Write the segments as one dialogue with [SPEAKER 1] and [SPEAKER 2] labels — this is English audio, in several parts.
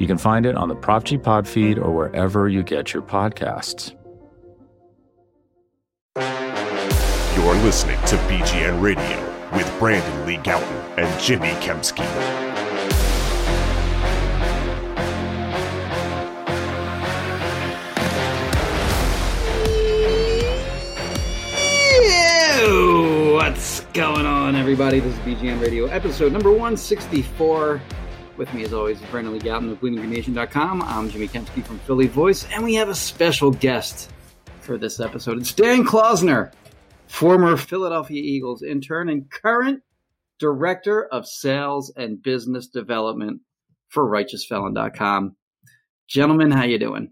[SPEAKER 1] You can find it on the Prop G Pod feed or wherever you get your podcasts.
[SPEAKER 2] You're listening to BGN Radio with Brandon Lee Gowton and Jimmy Kempski.
[SPEAKER 3] What's going on, everybody? This is BGN Radio, episode number 164. With me, as always, is Brandon Lee Gowton of BleedingGreenNation.com. I'm Jimmy Kempski from Philly Voice, and we have a special guest for this episode. It's Dan Klausner, former Philadelphia Eagles intern and current Director of Sales and Business Development for RighteousFelon.com. Gentlemen, how you doing?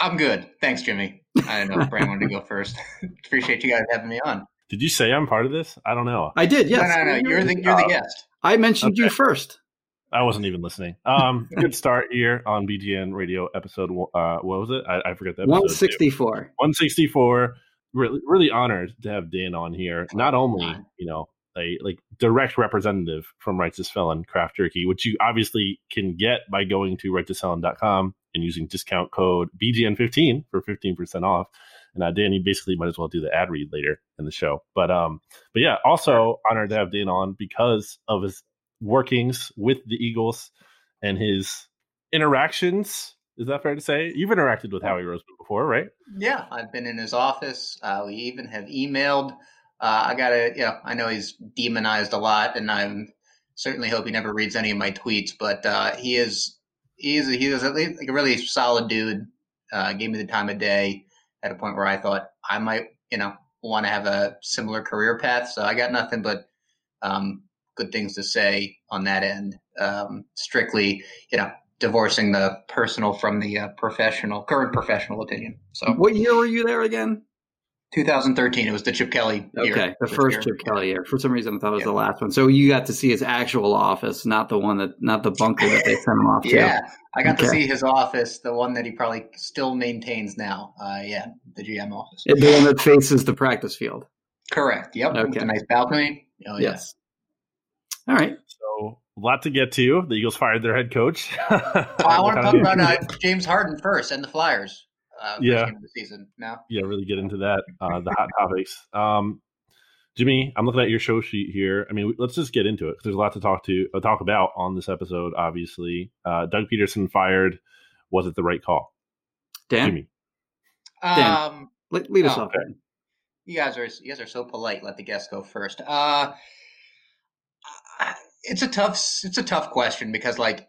[SPEAKER 4] I'm good. Thanks, Jimmy. I don't know if Brandon wanted to go first. Appreciate you guys having me on.
[SPEAKER 5] Did you say I'm part of this? I don't know.
[SPEAKER 3] I did, yes.
[SPEAKER 4] No, no, no. You're the you're the uh, guest.
[SPEAKER 3] I mentioned you first.
[SPEAKER 5] I wasn't even listening. Um, good start here on BGN Radio episode. Uh, what was it? I, I forget that. episode.
[SPEAKER 3] 164.
[SPEAKER 5] 164. Really, really honored to have Dan on here. Not only you know a like direct representative from Righteous Felon Craft Jerky, which you obviously can get by going to righteousfelon.com and using discount code BGN15 for 15% off. And uh, Dan, you basically might as well do the ad read later in the show. But um, but yeah, also honored to have Dan on because of his workings with the Eagles and his interactions. Is that fair to say? You've interacted with Howie Roseman before, right?
[SPEAKER 4] Yeah, I've been in his office. Uh, we even have emailed. Uh, I gotta, you know, I know he's demonized a lot, and I'm certainly hope he never reads any of my tweets. But uh, he is, he is, he is at least like a really solid dude. Uh, gave me the time of day at a point where I thought I might, you know, want to have a similar career path. So I got nothing but um, good things to say on that end. Um, strictly, you know, divorcing the personal from the uh, professional, current professional opinion. So
[SPEAKER 3] What year were you there again?
[SPEAKER 4] 2013, it was the Chip Kelly year.
[SPEAKER 3] Okay, the first
[SPEAKER 4] year.
[SPEAKER 3] Chip Kelly year. For some reason, I thought it was
[SPEAKER 4] Yeah.
[SPEAKER 3] the last one. So you got to see his actual office, not the one that, not the bunker that they sent him off to.
[SPEAKER 4] Yeah, I got to see his office, the one that he probably still maintains now. Uh, yeah, the GM office.
[SPEAKER 3] The one that faces the practice field.
[SPEAKER 4] Correct. Yep. With
[SPEAKER 3] Okay.
[SPEAKER 4] nice balcony. Oh, yeah.
[SPEAKER 3] Yes. All right.
[SPEAKER 5] So a lot to get to. The Eagles fired their head coach.
[SPEAKER 4] Oh, I want to talk about uh, James Harden first and the Flyers. Uh,
[SPEAKER 5] Yeah.
[SPEAKER 4] game of the season. Now,
[SPEAKER 5] yeah, really get into that. Uh, the hot topics. Um, Jimmy, I'm looking at your show sheet here. I mean, let's just get into it. there's a lot to talk to uh, talk about on this episode. Obviously, uh, Doug Pederson fired. Was it the right call,
[SPEAKER 3] Dan,
[SPEAKER 5] Jimmy?
[SPEAKER 3] Dan.
[SPEAKER 4] um,
[SPEAKER 3] lead, lead us off.
[SPEAKER 5] okay.
[SPEAKER 4] you guys are you guys are so polite. Let the guests go first. Uh, it's a tough it's a tough question because like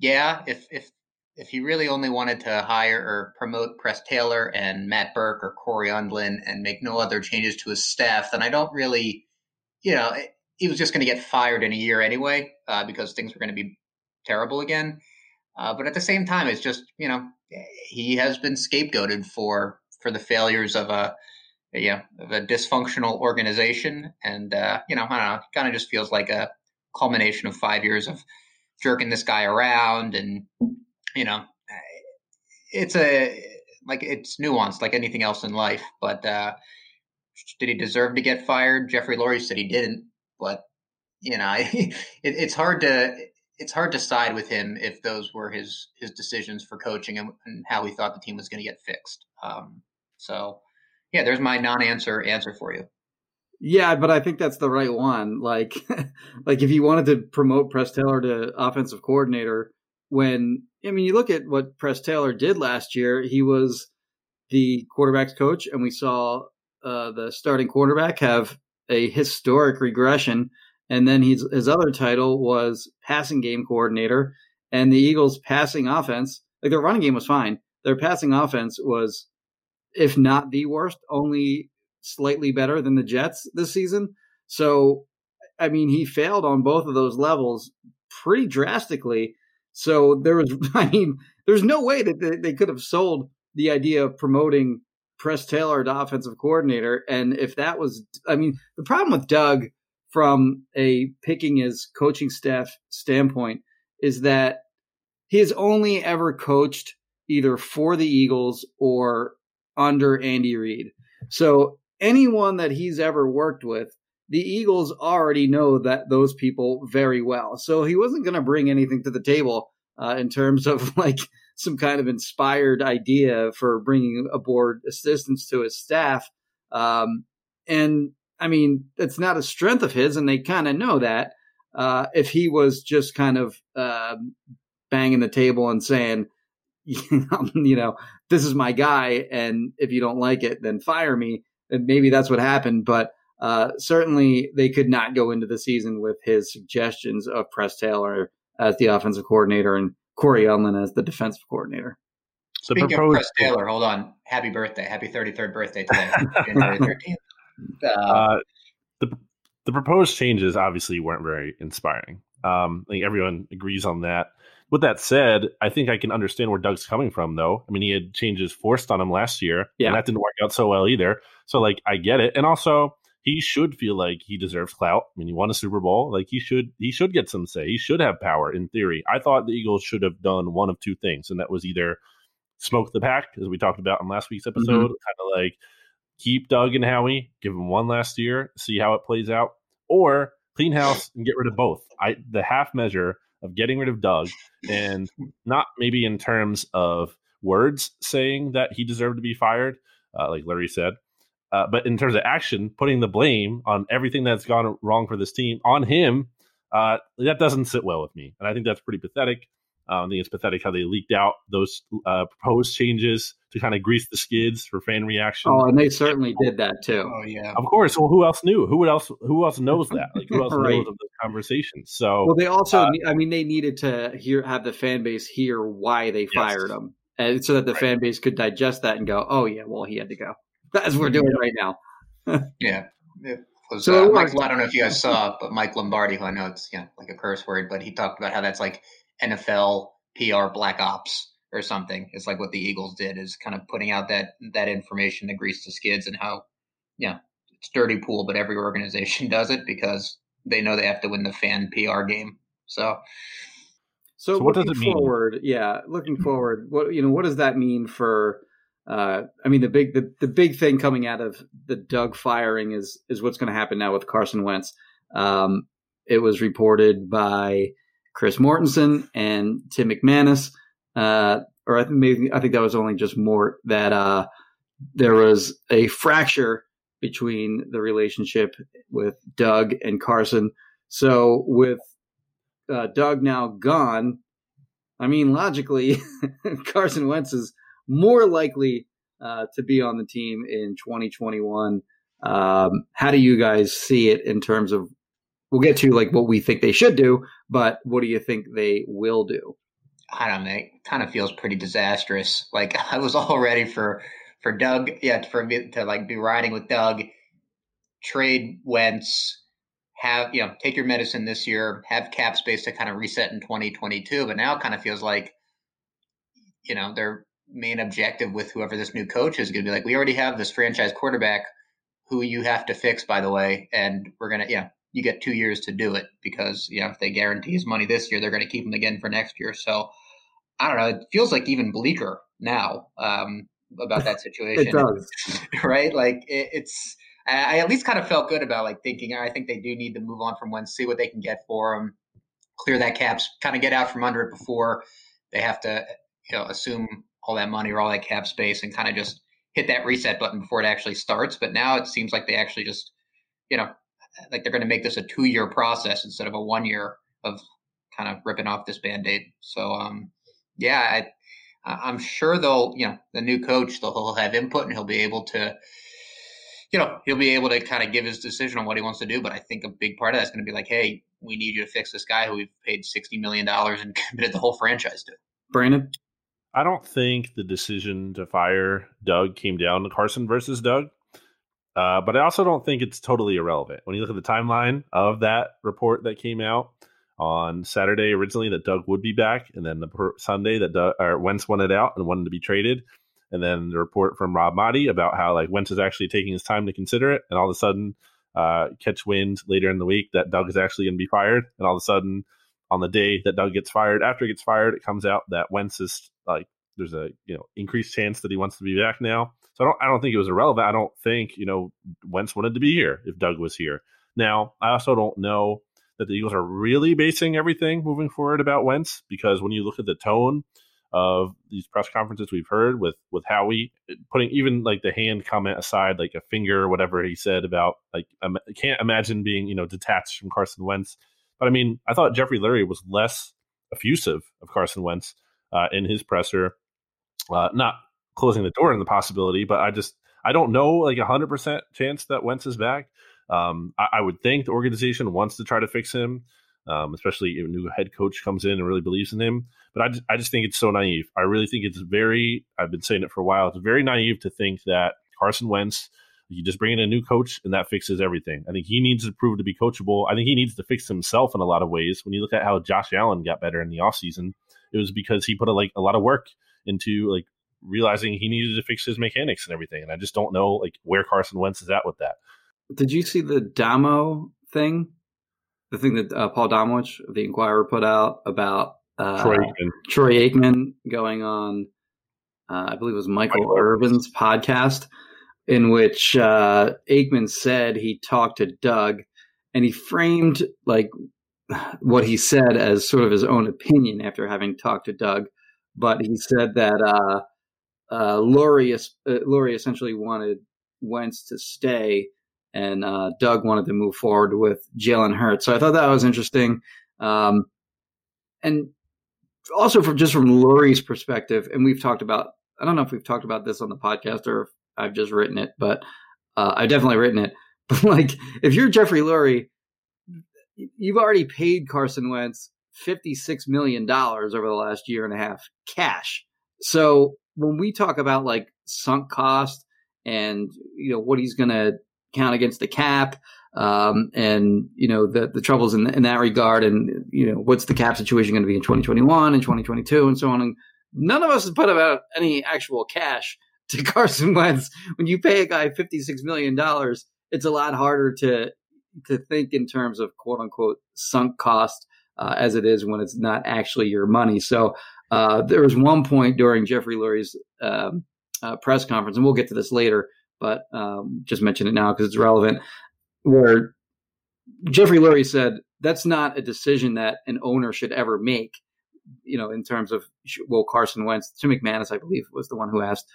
[SPEAKER 4] yeah, if if if he really only wanted to hire or promote Press Taylor and Matt Burke or Cory Undlin and make no other changes to his staff, then I don't really, you know, he was just going to get fired in a year anyway uh, because things were going to be terrible again. Uh, but at the same time, it's just you know he has been scapegoated for for the failures of a yeah, of a dysfunctional organization, and uh, you know, I don't know, it kind of just feels like a culmination of five years of jerking this guy around, and you know, it's a like it's nuanced, like anything else in life. But uh, did he deserve to get fired? Jeffrey Lurie said he didn't, but you know, it, it's hard to it's hard to side with him if those were his his decisions for coaching and, and how he thought the team was going to get fixed. Um, so yeah, there's my non-answer answer for you.
[SPEAKER 3] Yeah, but I think that's the right one. Like, like if you wanted to promote Press Taylor to offensive coordinator, when I mean, you look at what Press Taylor did last year. He was the quarterbacks coach, and we saw uh, the starting quarterback have a historic regression. And then his his other title was passing game coordinator, and the Eagles' passing offense, like their running game was fine. Their passing offense was, if not the worst, only slightly better than the Jets this season. So, I mean, he failed on both of those levels pretty drastically. So there was, I mean, there's no way that they, could have sold the idea of promoting Press Taylor to offensive coordinator. And if that was, I mean, the problem with Doug from a picking his coaching staff standpoint is that he has only ever coached either for the Eagles or under Andy Reid. So anyone that he's ever worked with, the Eagles already know that those people very well. So he wasn't going to bring anything to the table uh, in terms of like some kind of inspired idea for bringing aboard assistants to his staff. Um, and I mean, it's not a strength of his, and they kind of know that. Uh, if he was just kind of uh, banging the table and saying, you know, this is my guy, and if you don't like it, then fire me. And maybe that's what happened. But uh, certainly, they could not go into the season with his suggestions of Press Taylor as the offensive coordinator and Cory Undlin as the defensive coordinator.
[SPEAKER 4] Speaking proposed- of Press Taylor, hold on. Happy birthday. Happy 33rd birthday today, January 13th.
[SPEAKER 5] Uh, uh, the, the proposed changes obviously weren't very inspiring. Um, I think everyone agrees on that. With that said, I think I can understand where Doug's coming from, though. I mean, he had changes forced on him last year, yeah. and that didn't work out so well either. So, like, I get it. And also, he should feel like he deserves clout. I mean, he won a Super Bowl. Like, he should he should get some say. He should have power in theory. I thought the Eagles should have done one of two things, and that was either smoke the pack, as we talked about in last week's episode, mm-hmm. kind of like keep Doug and Howie, give them one last year, see how it plays out, or clean house and get rid of both. I the half measure of getting rid of Doug and not maybe in terms of words saying that he deserved to be fired, uh, like Lurie said, uh, but in terms of action, putting the blame on everything that's gone wrong for this team on him, uh, that doesn't sit well with me, and I think that's pretty pathetic. Um, I think it's pathetic how they leaked out those uh, proposed changes to kind of grease the skids for fan reaction.
[SPEAKER 3] Oh, and they certainly did that too.
[SPEAKER 4] Oh yeah,
[SPEAKER 5] of course. Well, who else knew? Who else? Who else knows that? Like who else right. knows of the conversation? So,
[SPEAKER 3] well, they also. Uh, I mean, they needed to hear have the fan base hear why they fired him, and so that the right. fan base could digest that and go, "Oh yeah, well he had to go." That's what we're doing right now.
[SPEAKER 4] yeah. Was, so uh, Mike, I don't know if you guys saw, but Mike Lombardi, who I know it's yeah like a curse word, but he talked about how that's like NFL PR black ops or something. It's like what the Eagles did is kind of putting out that that information to grease the skids and how yeah it's dirty pool, but every organization does it because they know they have to win the fan PR game. So.
[SPEAKER 3] So, so what does it mean? Forward, yeah, looking forward, what you know, what does that mean for? Uh, I mean, the big the, the big thing coming out of the Doug firing is is what's going to happen now with Carson Wentz. Um, it was reported by Chris Mortensen and Tim McManus, uh, or I think maybe I think that was only just Mort that uh, there was a fracture between the relationship with Doug and Carson. So with uh, Doug now gone, I mean logically, Carson Wentz is more likely uh, to be on the team in 2021. Um, how do you guys see it in terms of we'll get to like what we think they should do, but what do you think they will do?
[SPEAKER 4] I don't know. It kind of feels pretty disastrous. Like I was all ready for for Doug, yeah, for me to like be riding with Doug, trade Wentz, have you know take your medicine this year, have cap space to kind of reset in 2022. But now it kind of feels like, you know, their main objective with whoever this new coach is going to be like, we already have this franchise quarterback who you have to fix, by the way, and we're gonna yeah you get two years to do it because you know if they guarantee his money this year, they're going to keep him again for next year. So I don't know. It feels like even bleaker now um, about that situation.
[SPEAKER 3] it does,
[SPEAKER 4] right? Like it, it's. I at least kind of felt good about like thinking. I think they do need to move on from one, see what they can get for him, clear that caps, kind of get out from under it before they have to, you know, assume all that money or all that cap space and kind of just hit that reset button before it actually starts. But now it seems like they actually just, you know, like they're going to make this a two year process instead of a one year of kind of ripping off this band aid. So, um, yeah, I, I'm sure they'll, you know, the new coach, they'll have input and he'll be able to, you know, he'll be able to kind of give his decision on what he wants to do. But I think a big part of that's going to be like, hey, we need you to fix this guy who we've paid $60 million and committed the whole franchise to.
[SPEAKER 3] Brandon?
[SPEAKER 5] I don't think the decision to fire Doug came down to Carson versus Doug. Uh, but I also don't think it's totally irrelevant. When you look at the timeline of that report that came out, on Saturday originally that Doug would be back, and then the per- Sunday that Doug, or Wentz wanted out and wanted to be traded, and then the report from Rob Maaddi about how like Wentz is actually taking his time to consider it, and all of a sudden uh, catch wind later in the week that Doug is actually going to be fired, and all of a sudden on the day that Doug gets fired, after he gets fired, it comes out that Wentz is like there's a you know increased chance that he wants to be back now. So I don't I don't think it was irrelevant. I don't think you know Wentz wanted to be here if Doug was here. Now I also don't know that the Eagles are really basing everything moving forward about Wentz because when you look at the tone of these press conferences we've heard with with Howie putting even like the hand comment aside, like a finger or whatever he said about like I can't imagine being you know detached from Carson Wentz. But I mean, I thought Jeffrey Lurie was less effusive of Carson Wentz uh, in his presser, uh, not closing the door on the possibility, but I just I don't know like a hundred percent chance that Wentz is back. Um, I, I, would think the organization wants to try to fix him, um, especially if a new head coach comes in and really believes in him. But I just, I just think it's so naive. I really think it's very. I've been saying it for a while. It's very naive to think that Carson Wentz. You just bring in a new coach and that fixes everything. I think he needs to prove to be coachable. I think he needs to fix himself in a lot of ways. When you look at how Josh Allen got better in the offseason, it was because he put a, like a lot of work into like realizing he needed to fix his mechanics and everything. And I just don't know like where Carson Wentz is at with that.
[SPEAKER 3] Did you see the Domo thing? The thing that uh, Paul Domowitch of the Inquirer put out about uh, Troy, Aikman. Troy Aikman going on, uh, I believe it was Michael, Michael Irvin's podcast, in which uh, Aikman said he talked to Doug and he framed like what he said as sort of his own opinion after having talked to Doug. But he said that uh, uh, Lurie, uh, Lurie essentially wanted Wentz to stay and uh, Doug wanted to move forward with Jalen Hurts. So I thought that was interesting. Um, and also from just from Lurie's perspective, and we've talked about, I don't know if we've talked about this on the podcast or I've just written it, but uh, I've definitely written it. But like, if you're Jeffrey Lurie, you've already paid Carson Wentz $56 million over the last year and a half cash. So when we talk about like sunk cost and, you know, what he's going to count against the cap, um, and you know the the troubles in, in that regard, and you know what's the cap situation going to be in 2021 and 2022 and so on. And none of us has put about any actual cash to Carson Wentz. When you pay a guy 56 million dollars, it's a lot harder to to think in terms of quote unquote sunk cost uh, as it is when it's not actually your money. So uh, there was one point during Jeffrey Lurie's um, uh, press conference, and we'll get to this later but um, just mention it now because it's relevant. Where Jeffrey Lurie said that's not a decision that an owner should ever make. You know, in terms of will Carson Wentz, Tim McManus, I believe, was the one who asked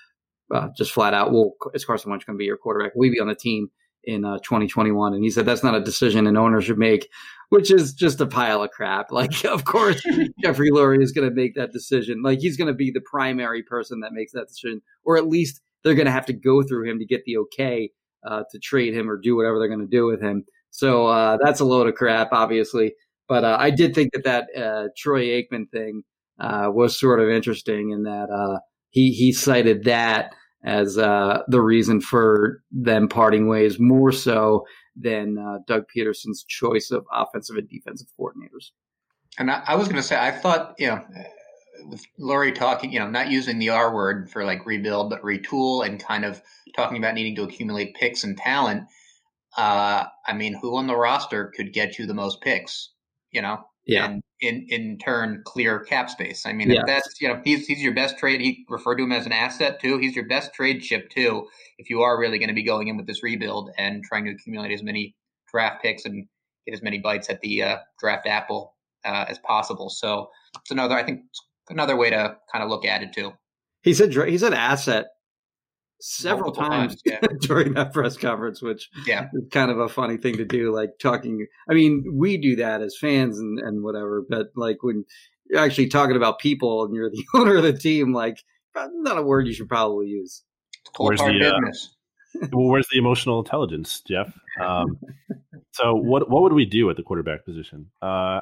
[SPEAKER 3] uh, just flat out, "Well, is Carson Wentz going to be your quarterback? Will he be on the team in uh, 2021?" And he said that's not a decision an owner should make, which is just a pile of crap. Like, of course, Jeffrey Lurie is going to make that decision. Like, he's going to be the primary person that makes that decision, or at least they're going to have to go through him to get the okay uh, to trade him or do whatever they're going to do with him. So uh, that's a load of crap, obviously. But uh, I did think that that uh, Troy Aikman thing uh, was sort of interesting in that uh, he he cited that as the reason for them parting ways more so than Doug Pederson's choice of offensive and defensive coordinators.
[SPEAKER 4] And I, I was going to say, I thought, you know, with Lurie talking, you know, not using the R word for like rebuild, but retool and kind of talking about needing to accumulate picks and talent. Uh, I mean, who on the roster could get you the most picks? You know,
[SPEAKER 3] yeah.
[SPEAKER 4] And in in turn, clear cap space. I mean, yeah. if that's you know, he's he's your best trade. He referred to him as an asset too. He's your best trade chip too. If you are really going to be going in with this rebuild and trying to accumulate as many draft picks and get as many bites at the uh, draft apple uh, as possible. So it's another, I think, another way to kind of look at it too.
[SPEAKER 3] He said he's an asset several times, times yeah. during that press conference, which
[SPEAKER 4] yeah.
[SPEAKER 3] is kind of a funny thing to do. Like talking, I mean, we do that as fans and, and whatever, but like when you're actually talking about people and you're the owner of the team, like not a word you should probably use.
[SPEAKER 5] Where's the, uh, well, where's the emotional intelligence, Jeff? Um, so what what would we do at the quarterback position? Uh,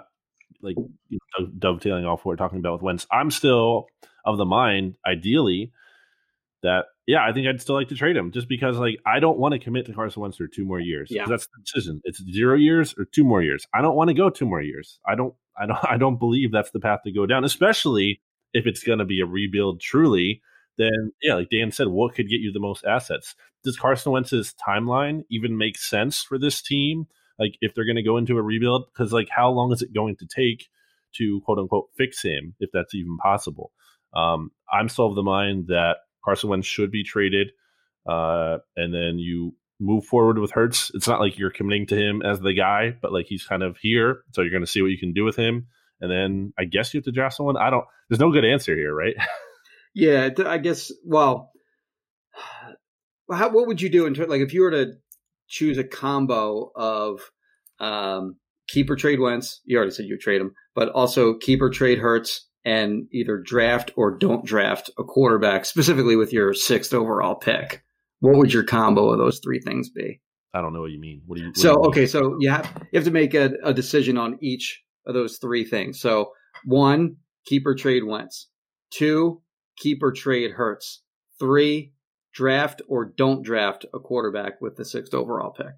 [SPEAKER 5] like you know, dovetailing off what we're talking about with Wentz, I'm still of the mind, ideally, that yeah, I think I'd still like to trade him just because like I don't want to commit to Carson Wentz for two more years.
[SPEAKER 3] Yeah.
[SPEAKER 5] That's the decision. It's zero years or two more years. I don't want to go two more years. I don't I don't I don't believe that's the path to go down, especially if it's gonna be a rebuild truly. Then yeah, like Dan said, what could get you the most assets? Does Carson Wentz's timeline even make sense for this team? Like if they're gonna go into a rebuild? Because like how long is it going to take to quote unquote fix him, if that's even possible? Um, I'm still of the mind that Carson Wentz should be traded, uh, and then you move forward with Hurts. It's not like you're committing to him as the guy, but like he's kind of here, so you're going to see what you can do with him. And then I guess you have to draft someone. I don't. There's no good answer here, right?
[SPEAKER 3] Yeah, I guess. Well, how, what would you do in terms like if you were to choose a combo of um, keeper trade Wentz? You already said you trade him, but also keeper trade Hurts and either draft or don't draft a quarterback, specifically with your sixth overall pick. What would your combo of those three things be?
[SPEAKER 5] I don't know what you mean. What do you? What
[SPEAKER 3] so
[SPEAKER 5] do you
[SPEAKER 3] okay, so you have you have to make a, a decision on each of those three things. So one, keeper trade Wentz. Two, keeper trade Hurts. Three, draft or don't draft a quarterback with the sixth overall pick.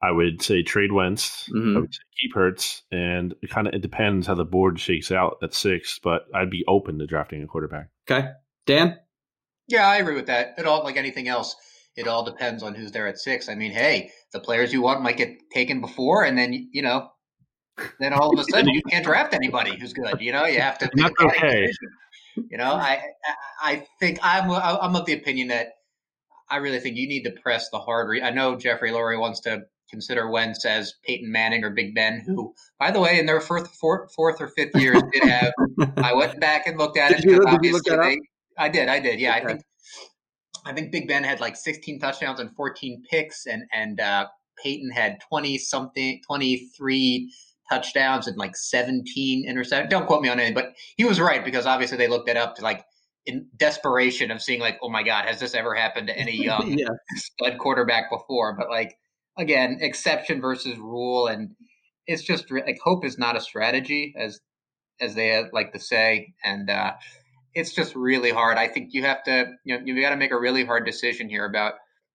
[SPEAKER 5] I would say trade Wentz.
[SPEAKER 3] Mhm.
[SPEAKER 5] I would say keep Hurts, and it kind of it depends how the board shakes out at six. But I'd be open to drafting a quarterback.
[SPEAKER 3] Okay, Dan.
[SPEAKER 4] Yeah, I agree with that. It all like anything else. It all depends on who's there at six. I mean, hey, the players you want might get taken before, and then you know, then all of a sudden you can't draft anybody who's good. You know, you have to.
[SPEAKER 5] And that's okay.
[SPEAKER 4] decision. You know, I I I think I'm I'm of the opinion that I really think you need to press the hard. Re- I know Jeffrey Lurie wants to consider Wentz as Peyton Manning or Big Ben, who, by the way, in their fourth fourth, fourth or fifth years did have. I went back and looked at
[SPEAKER 3] Did
[SPEAKER 4] it.
[SPEAKER 3] you-
[SPEAKER 4] because
[SPEAKER 3] did you look
[SPEAKER 4] obviously they- I did. I did. Yeah, I think I think Big Ben had like 16 touchdowns and 14 picks, and and uh, Peyton had 20 something, 23 touchdowns and like 17 interceptions. Don't quote me on it, but he was right because obviously they looked that up to like in desperation of seeing like, oh my god, has this ever happened to any young
[SPEAKER 3] yeah,
[SPEAKER 4] stud quarterback before? But like again, exception versus rule, and it's just like hope is not a strategy as as they like to say, and uh, it's just really hard. I think you have to you know you got to make a really hard decision here about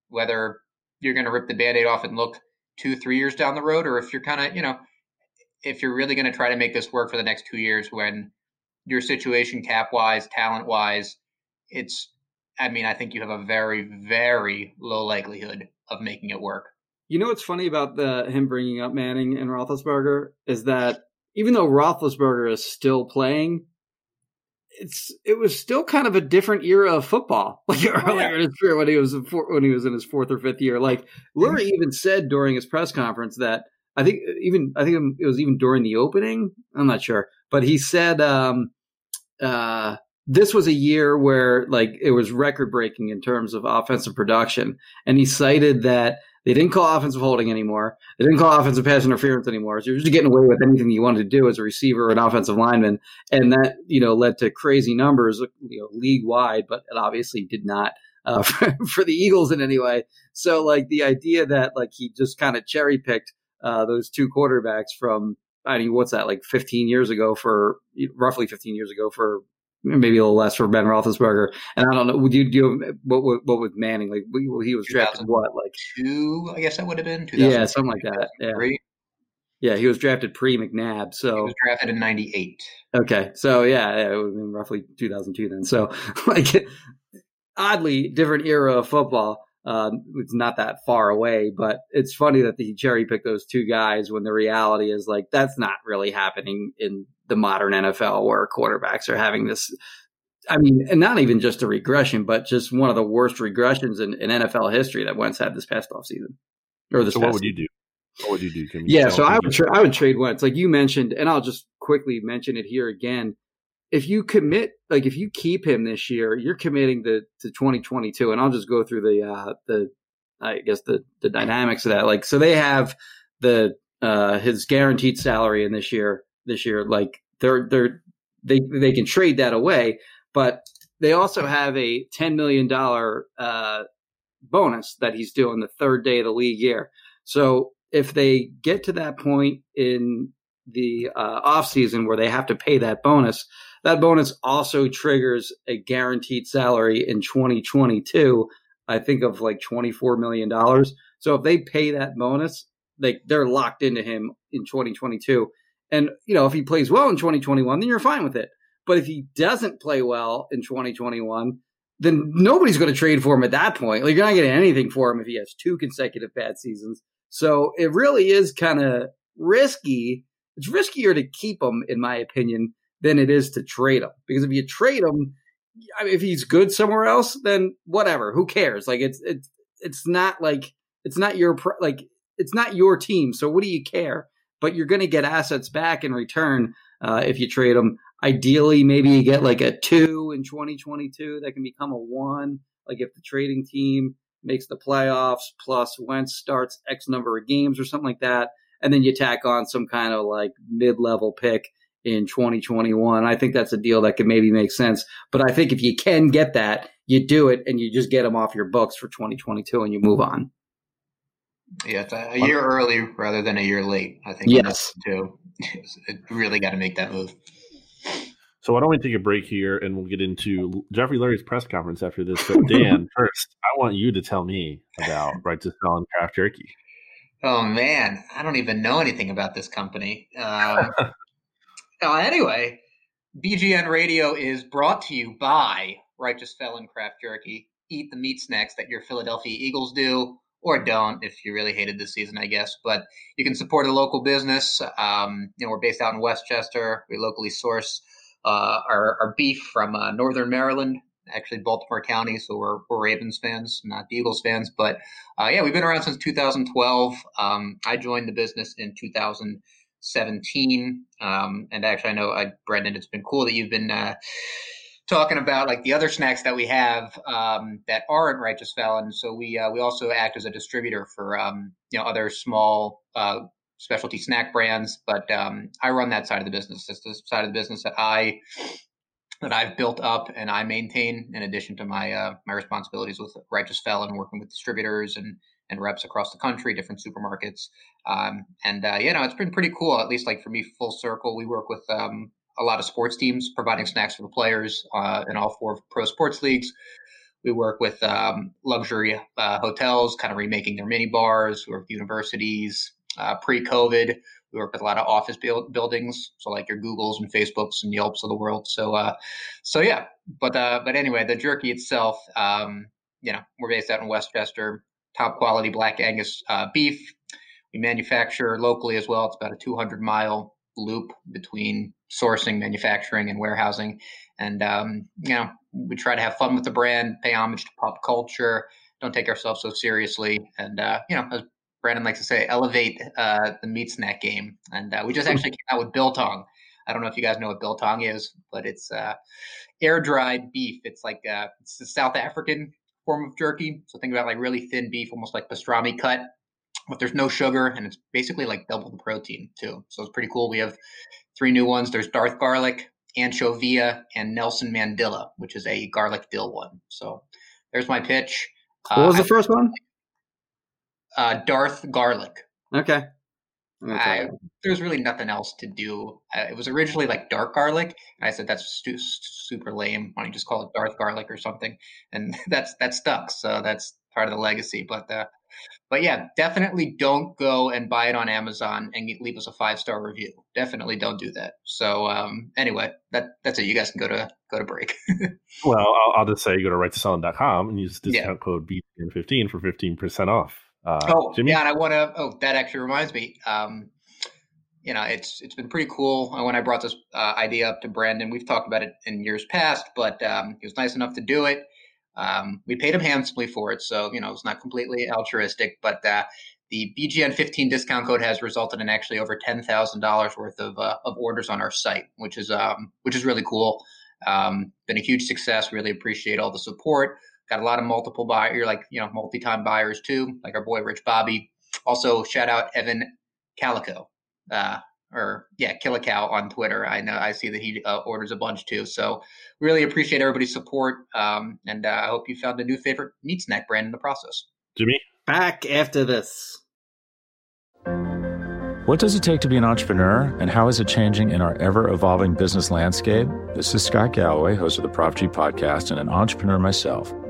[SPEAKER 4] whether you're going to rip the band-aid off and look two three years down the road, or if you're kind of you know if you're really going to try to make this work for the next two years when your situation cap wise, talent wise, it's I mean, I think you have a very, very low likelihood of making it work.
[SPEAKER 3] You know what's funny about the him bringing up Manning and Roethlisberger is that even though Roethlisberger is still playing, it's it was still kind of a different era of football. Like earlier in his career when he was when he was in his fourth or fifth year. Like Lurie even said during his press conference that I think even I think it was even during the opening. I'm not sure, but he said um, uh, this was a year where like it was record breaking in terms of offensive production, and he cited that they didn't call offensive holding anymore. They didn't call offensive pass interference anymore. So you're just getting away with anything you wanted to do as a receiver or an offensive lineman, and that you know led to crazy numbers, you know, league wide. But it obviously did not uh, for, for the Eagles in any way. So like the idea that like he just kind of cherry picked uh, those two quarterbacks from I mean, what's that like 15 years ago for roughly 15 years ago for maybe a little less for Ben Roethlisberger. And I don't know, would you do what, what, what with Manning? Like he was drafted what, like
[SPEAKER 4] two? I guess that would have been
[SPEAKER 3] yeah, something like that. Yeah, yeah, he was drafted pre McNabb.
[SPEAKER 4] He
[SPEAKER 3] So
[SPEAKER 4] was drafted in '98.
[SPEAKER 3] okay, so yeah, yeah, it would have been roughly 2002 then. So like oddly different era of football. Um, it's not that far away, but it's funny that he cherry picked those two guys when the reality is like that's not really happening in the modern NFL where quarterbacks are having this. I mean, and not even just a regression, but just one of the worst regressions in, in NFL history that Wentz had this past offseason. Or this
[SPEAKER 5] So what would you do? What would you do? Can you
[SPEAKER 3] yeah, so I would tra- I would trade Wentz, like you mentioned, and I'll just quickly mention it here again. If you commit, like if you keep him this year, you're committing to to 2022, and I'll just go through the uh the I guess the the dynamics of that. Like, so they have the uh his guaranteed salary in this year. This year, like they're they're they they can trade that away, but they also have a 10 million dollar uh bonus that he's doing the third day of the league year. So if they get to that point in the uh, off season where they have to pay that bonus, That bonus also triggers a guaranteed salary in 2022. I think of like 24 million dollars. So if they pay that bonus, they they're locked into him in 2022. And you know, if he plays well in 2021, then you're fine with it. But if he doesn't play well in 2021, then nobody's going to trade for him at that point. Like you're not getting anything for him if he has two consecutive bad seasons. So it really is kind of risky. It's riskier to keep him, in my opinion, than it is to trade him. Because if you trade him, I mean, if he's good somewhere else, then whatever. Who cares? Like it's it's it's not like it's not your like it's not your team. So what do you care? But you're going to get assets back in return uh, if you trade them. Ideally, maybe you get like a two in 2022 that can become a one. Like if the trading team makes the playoffs plus Wentz starts X number of games or something like that. And then you tack on some kind of like mid level pick in 2021. I think that's a deal that could maybe make sense. But I think if you can get that, you do it and you just get them off your books for 2022 and you move on.
[SPEAKER 4] Yeah, it's a, a year early rather than a year late. I think.
[SPEAKER 3] Yes.
[SPEAKER 4] Too. It really got to make that move.
[SPEAKER 5] So why don't we take a break here and we'll get into Jeffrey Lurie's press conference after this. So Dan, first, I want you to tell me about Righteous Felon Craft Jerky.
[SPEAKER 4] Oh man, I don't even know anything about this company. Um, uh, anyway, BGN Radio is brought to you by Righteous Felon Craft Jerky. Eat the meat snacks that your Philadelphia Eagles do, or don't if you really hated this season, I guess. But you can support a local business. Um, you know, we're based out in West Chester. We locally source uh, our, our, beef from uh, Northern Maryland, actually Baltimore County. So we're, we're Ravens fans, not Eagles fans. But uh, yeah, we've been around since 2012. Um, I joined the business in 2017. Um, and actually, I know, I, Brandon, it's been cool that you've been uh, talking about like the other snacks that we have um, that aren't righteous felons. So we uh, we also act as a distributor for um, you know other small uh, specialty snack brands, but um, I run that side of the business. It's the side of the business that I that I've built up and I maintain, in addition to my uh, my responsibilities with Righteous Felon, working with distributors and and reps across the country, different supermarkets. Um, and uh, you know, it's been pretty cool. At least like for me, full circle. We work with um, a lot of sports teams, providing snacks for the players uh, in all four pro sports leagues. We work with um, luxury uh, hotels, kind of remaking their mini bars. We work with universities, uh, pre-COVID. We work with a lot of office build, buildings, so like your Googles and Facebooks and Yelps of the world. So, uh, so yeah. But uh, but anyway, the jerky itself, um, you know, we're based out in West Chester. Top quality Black Angus uh, beef. We manufacture locally as well. It's about a 200 mile loop between sourcing, manufacturing, and warehousing. And um, you know, we try to have fun with the brand, pay homage to pop culture, don't take ourselves so seriously, and uh, you know, as Brandon likes to say, elevate uh, the meat snack game. And uh, we just actually came out with biltong. I don't know if you guys know what biltong is, but it's uh, air dried beef. It's like uh, it's South African form of jerky. So think about like really thin beef, almost like pastrami cut, but there's no sugar, and it's basically like double the protein too. So it's pretty cool. We have three new ones. There's Darth Garlic, Anchovia, and Nelson Mandilla, which is a garlic dill one. So there's my pitch.
[SPEAKER 3] What was the first one?
[SPEAKER 4] uh, Darth Garlic.
[SPEAKER 3] Okay.
[SPEAKER 4] I, there's really nothing else to do. Uh, it was originally like dark garlic, and I said that's stu- super lame. Why don't you just call it Darth Garlic or something? And that's that stuck. So that's part of the legacy. But uh, but yeah, definitely don't go and buy it on Amazon and leave us a five star review. Definitely don't do that. So um, anyway, that that's it. You guys can go to go to break.
[SPEAKER 5] well, I'll, I'll, just say go to righteousfelon.com and use discount yeah. code BGN15 for 15% off.
[SPEAKER 4] Uh, oh, Jimmy? yeah, and I want to. Oh, that actually reminds me. Um, you know, it's it's been pretty cool. When I brought this uh, idea up to Brandon, we've talked about it in years past, but um, he was nice enough to do it. Um, we paid him handsomely for it, so you know it's not completely altruistic. But uh, the BGN 15 discount code has resulted in actually over ten thousand dollars worth of uh, of orders on our site, which is um, which is really cool. Um, been a huge success. Really appreciate all the support. Got a lot of multiple buyer, like you know multi-time buyers too, like our boy Rich Bobby. Also, shout out Evan Calico, uh, or yeah, Kill a Cow on Twitter. I know I see that he uh, orders a bunch too. So really appreciate everybody's support, um, and uh, I hope you found a new favorite meat snack brand in the process.
[SPEAKER 5] Jimmy,
[SPEAKER 3] back after this.
[SPEAKER 1] What does it take to be an entrepreneur, and how is it changing in our ever evolving business landscape? This is Scott Galloway, host of the Prop G podcast, and an entrepreneur myself.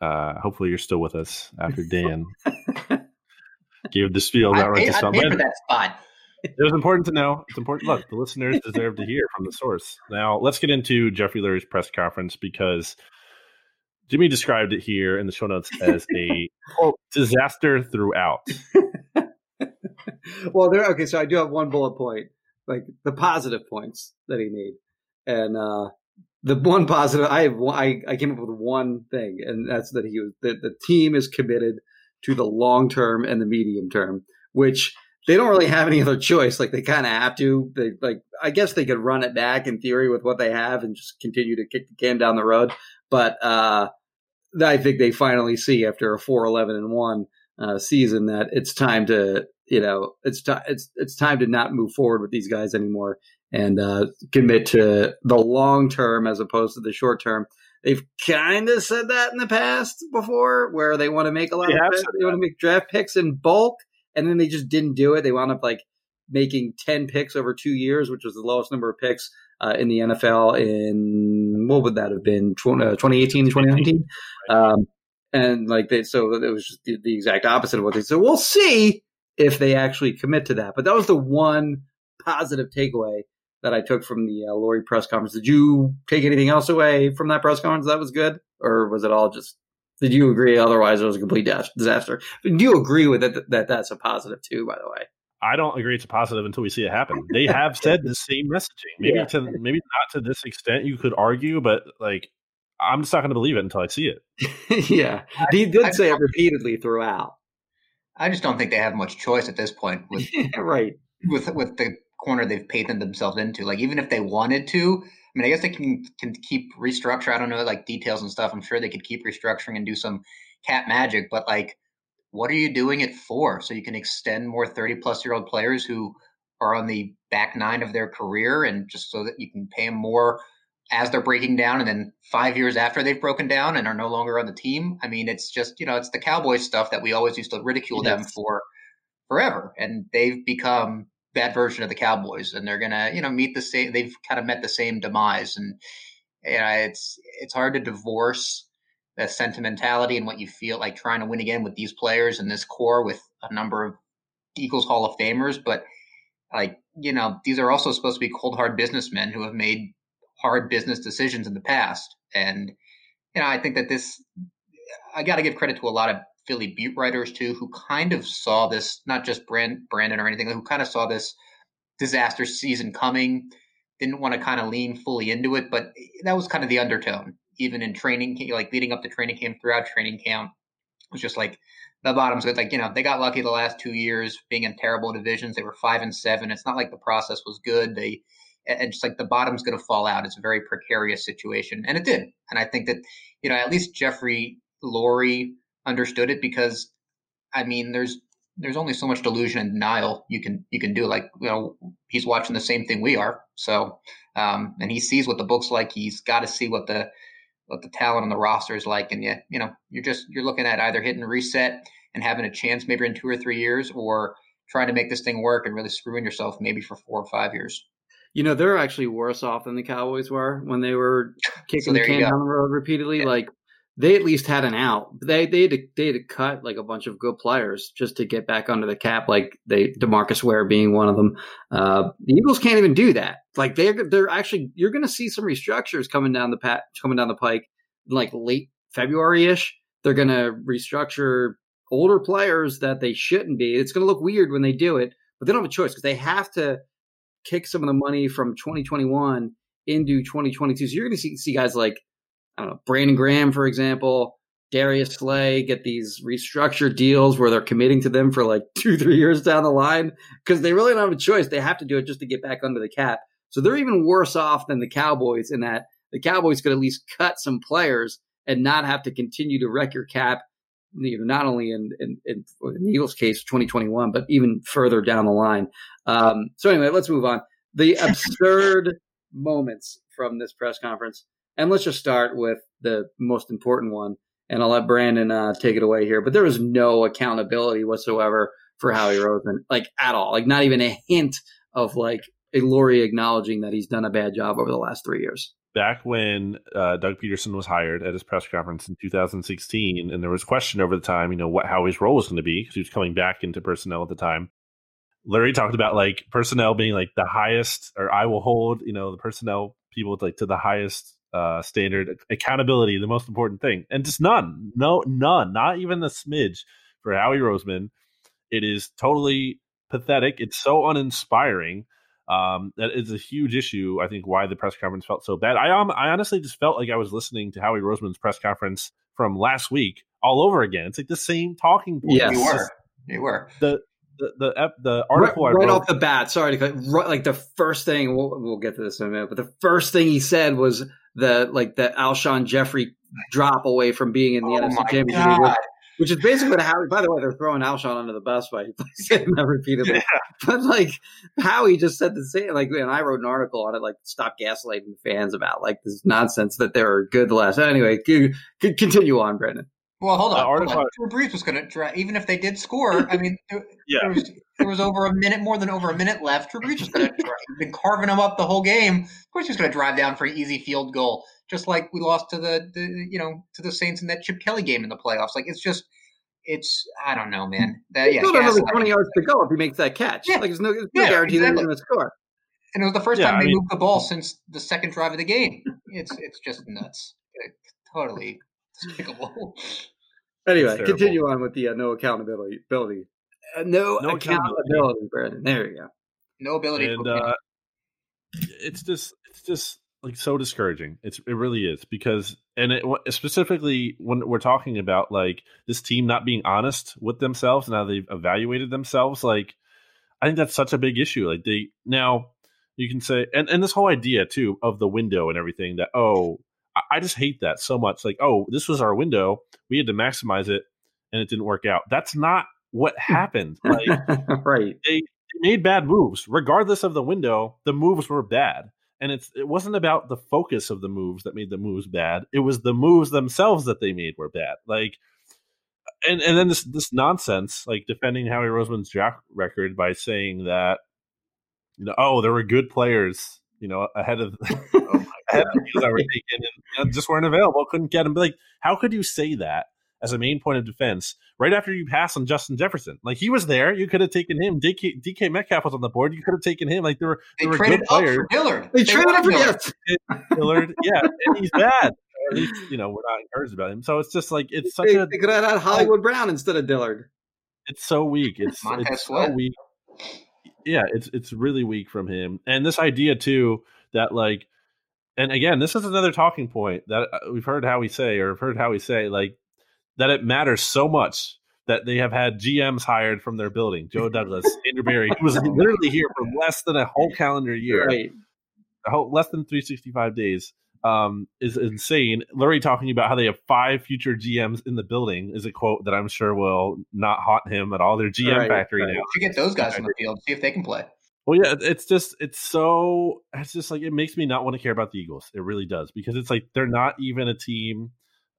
[SPEAKER 5] Uh, hopefully, you're still with us after Dan gave the spiel about
[SPEAKER 4] right I paid for that spot.
[SPEAKER 5] It was important to know. It's important. Look, the listeners deserve to hear from the source. Now, let's get into Jeffrey Lurie's press conference because Jimmy described it here in the show notes as a quote, disaster throughout.
[SPEAKER 3] well, there. Okay, so I do have one bullet point, like the positive points that he made, and uh, the one positive I. I, I came up with one thing, and that's that he was that the team is committed to the long term and the medium term, which they don't really have any other choice. Like they kind of have to. They like I guess they could run it back in theory with what they have and just continue to kick the can down the road. But uh, I think they finally see after a 4 11 and 1 uh, season that it's time to, you know, it's, t- it's, it's time to not move forward with these guys anymore and uh, commit to the long term as opposed to the short term. They've kind of said that in the past before, where they want to make a lot yeah, of picks, they want to make draft picks in bulk, and then they just didn't do it. They wound up like making ten picks over two years, which was the lowest number of picks uh, in the NFL in what would that have been? 2018 uh, 2019 um, and like they so it was just the, the, exact opposite of what they said. We'll see if they actually commit to that but that was the one positive takeaway that I took from the uh, Lurie press conference did you take anything else away from that press conference that was good or was it all just did you agree otherwise it was a complete disaster do you agree with it that, that that's a positive too by the way
[SPEAKER 5] I don't agree it's a positive until we see it happen. They have said the same messaging. Maybe yeah. to maybe not to this extent you could argue, but like I'm just not going to believe it until I see
[SPEAKER 3] it. yeah, he did I, say I, it repeatedly throughout.
[SPEAKER 4] I just don't think they have much choice at this point with
[SPEAKER 3] right
[SPEAKER 4] with with the corner they've painted themselves into. Like even if they wanted to, I mean, I guess they can can keep restructure. I don't know like details and stuff. I'm sure they could keep restructuring and do some cat magic, but like what are you doing it for? So you can extend more 30 plus year old players who are on the back nine of their career and just so that you can pay them more as they're breaking down and then five years after they've broken down and are no longer on the team. I mean, it's just, you know, it's the Cowboys stuff that we always used to ridicule them for forever. And they've become that version of the Cowboys and they're to, you know, meet the same, they've kind of met the same demise. And, you know, it's, it's hard to divorce the sentimentality and what you feel like trying to win again with these players and this core with a number of Eagles Hall of Famers. But like, you know, these are also supposed to be cold hard businessmen who have made hard business decisions in the past. And, you know, I think that this, I got to give credit to a lot of Philly beat writers too, who kind of saw this, not just Brand, Brandon or anything, who kind of saw this disaster season coming, didn't want to kind of lean fully into it, but that was kind of the undertone even in training, like leading up to training camp, throughout training camp, was just like the bottom's good. Like you know, they got lucky the last two years being in terrible divisions. They were five and seven. It's not like the process was good. They and just like the bottom's going to fall out. It's a very precarious situation, and it did. And I think that you know at least Jeffrey Lurie understood it because I mean, there's there's only so much delusion and denial you can you can do. Like you know, he's watching the same thing we are. So, um, and he sees what the book's like. He's got to see what the what the talent on the roster is like, and you you know you're just you're looking at either hitting reset and having a chance maybe in two or three years, or trying to make this thing work and really screwing yourself maybe for four or five years.
[SPEAKER 3] You know they're actually worse off than the Cowboys were when they were kicking so the can down the road repeatedly. Yeah. Like they at least had an out. They they had to, they had to cut like a bunch of good players just to get back under the cap. Like they DeMarcus Ware being one of them. Uh, the Eagles can't even do that. Like they're they're actually you're going to see some restructures coming down the pat coming down the pike like late February ish. They're going to restructure older players that they shouldn't be. It's going to look weird when they do it, but they don't have a choice because they have to kick some of the money from 2021 into 2022. So you're going to see, see guys like I don't know, Brandon Graham, for example, Darius Slay get these restructured deals where they're committing to them for like two, three years down the line because they really don't have a choice. They have to do it just to get back under the cap. So they're even worse off than the Cowboys in that the Cowboys could at least cut some players and not have to continue to wreck your cap, you know, not only in, in, in, in the Eagles case, 2021, but even further down the line. Um, so anyway, let's move on. The absurd moments from this press conference. And let's just start with the most important one. And I'll let Brandon uh, take it away here. But there was no accountability whatsoever for Howie Roseman, like at all. Like not even a hint of like a Lurie acknowledging that he's done a bad job over the last three years.
[SPEAKER 5] Back when uh, Doug Pederson was hired at his press conference in 2016, and there was question over the time, you know, what Howie's role was going to be because he was coming back into personnel at the time. Lurie talked about like personnel being like the highest, or I will hold, you know, the personnel people like to the highest uh, standard. Accountability, the most important thing, and just none, no, none, not even a smidge for Howie Roseman. It is totally pathetic. It's so uninspiring. Um, that is a huge issue. I think why the press conference felt so bad. I um, I honestly just felt like I was listening to Howie Roseman's press conference from last week all over again. It's like the same talking points.
[SPEAKER 3] Yes.
[SPEAKER 4] You were. You were.
[SPEAKER 5] The the the, the article
[SPEAKER 3] right,
[SPEAKER 5] I
[SPEAKER 3] right
[SPEAKER 5] wrote,
[SPEAKER 3] off the bat. Sorry to cut. Right, like the first thing we'll, we'll get to this in a minute, but the first thing he said was the like the Alshon Jeffery drop away from being in the
[SPEAKER 4] Oh
[SPEAKER 3] NFC Championship, which, which is basically what Howie. By the way, they're throwing Alshon under the bus by saying that repeatedly.
[SPEAKER 5] Yeah.
[SPEAKER 3] But like Howie just said the same. Like, and I wrote an article on it, like stop gaslighting fans about like this nonsense that they're good the last. Anyway, continue on, Brandon.
[SPEAKER 4] Well, hold on.
[SPEAKER 5] The
[SPEAKER 4] hold on. Drew Brees was going to drive, even if they did score. I mean, there,
[SPEAKER 5] Yeah.
[SPEAKER 4] there, was, there was over a minute, more than over a minute left. Drew Brees was going to drive. He'd been carving them up the whole game. Of course, he was going to drive down for an easy field goal, just like we lost to the, the, you know, to the Saints in that Chip Kelly game in the playoffs. Like it's just, it's, I don't know, man. That, yeah,
[SPEAKER 3] Still got another twenty yards to go if he makes that catch.
[SPEAKER 4] Yeah.
[SPEAKER 3] Like, there's no, there's no
[SPEAKER 4] Yeah,
[SPEAKER 3] guarantee that he's
[SPEAKER 4] exactly.
[SPEAKER 3] going to score.
[SPEAKER 4] And it was the first
[SPEAKER 5] Yeah,
[SPEAKER 4] time
[SPEAKER 5] I
[SPEAKER 4] they
[SPEAKER 5] mean-
[SPEAKER 4] moved the ball since the second drive of the game. It's, it's just nuts. Like, totally despicable.
[SPEAKER 3] Anyway, continue on with the uh, no accountability. Ability. Uh, no,
[SPEAKER 5] No
[SPEAKER 3] accountability,
[SPEAKER 5] accountability.
[SPEAKER 3] Brandon. There you go.
[SPEAKER 4] No ability
[SPEAKER 5] and uh, it's just it's just like so discouraging. It's it really is because and it specifically when we're talking about like this team not being honest with themselves and how they've evaluated themselves, like I think that's such a big issue. Like they now you can say and and this whole idea too of the window and everything that oh I, just hate that so much. Like oh this was our window, we had to maximize it and it didn't work out. That's not what hmm. happened. Like
[SPEAKER 3] right.
[SPEAKER 5] they made bad moves regardless of the window the moves were bad and it's it wasn't about the focus of the moves that made the moves bad it was the moves themselves that they made were bad like and and then this this nonsense like defending Howie Roseman's draft record by saying that you know oh there were good players you know ahead of ahead of you that were taken and you know, just weren't available couldn't get them like how could you say that as a main point of defense right after you pass on Justin Jefferson. Like he was there, you could have taken him. DK, DK Metcalf was on the board, you could have taken him. Like there were
[SPEAKER 4] They
[SPEAKER 5] there were
[SPEAKER 4] traded
[SPEAKER 5] good players.
[SPEAKER 4] for Dillard.
[SPEAKER 3] They traded him for
[SPEAKER 4] Dillard.
[SPEAKER 5] Dillard, yeah, and he's bad. Or at least you know we're not encouraged about him. So it's just like it's such
[SPEAKER 3] They,
[SPEAKER 5] a
[SPEAKER 3] they could have had Hollywood Brown instead of Dillard.
[SPEAKER 5] it's so weak. It's it's so weak. Yeah, it's it's really weak from him. And this idea too that like, and again, this is another talking point that uh, we've heard how we say or have heard how we say like that it matters so much that they have had GMs hired from their building. Joe Douglas, Andrew Berry, who was literally here for less than a whole calendar year,
[SPEAKER 3] Right.
[SPEAKER 5] a whole, less than 365 days. Um, is insane. Lurie talking about how they have five future GMs in the building is a quote that I'm sure will not haunt him at all. Their GM
[SPEAKER 3] Right,
[SPEAKER 5] factory
[SPEAKER 3] right.
[SPEAKER 5] now.
[SPEAKER 4] should get those guys on the field, see if they can play.
[SPEAKER 5] Well, yeah, it's just it's so it's just like it makes me not want to care about the Eagles. It really does because it's like they're not even a team.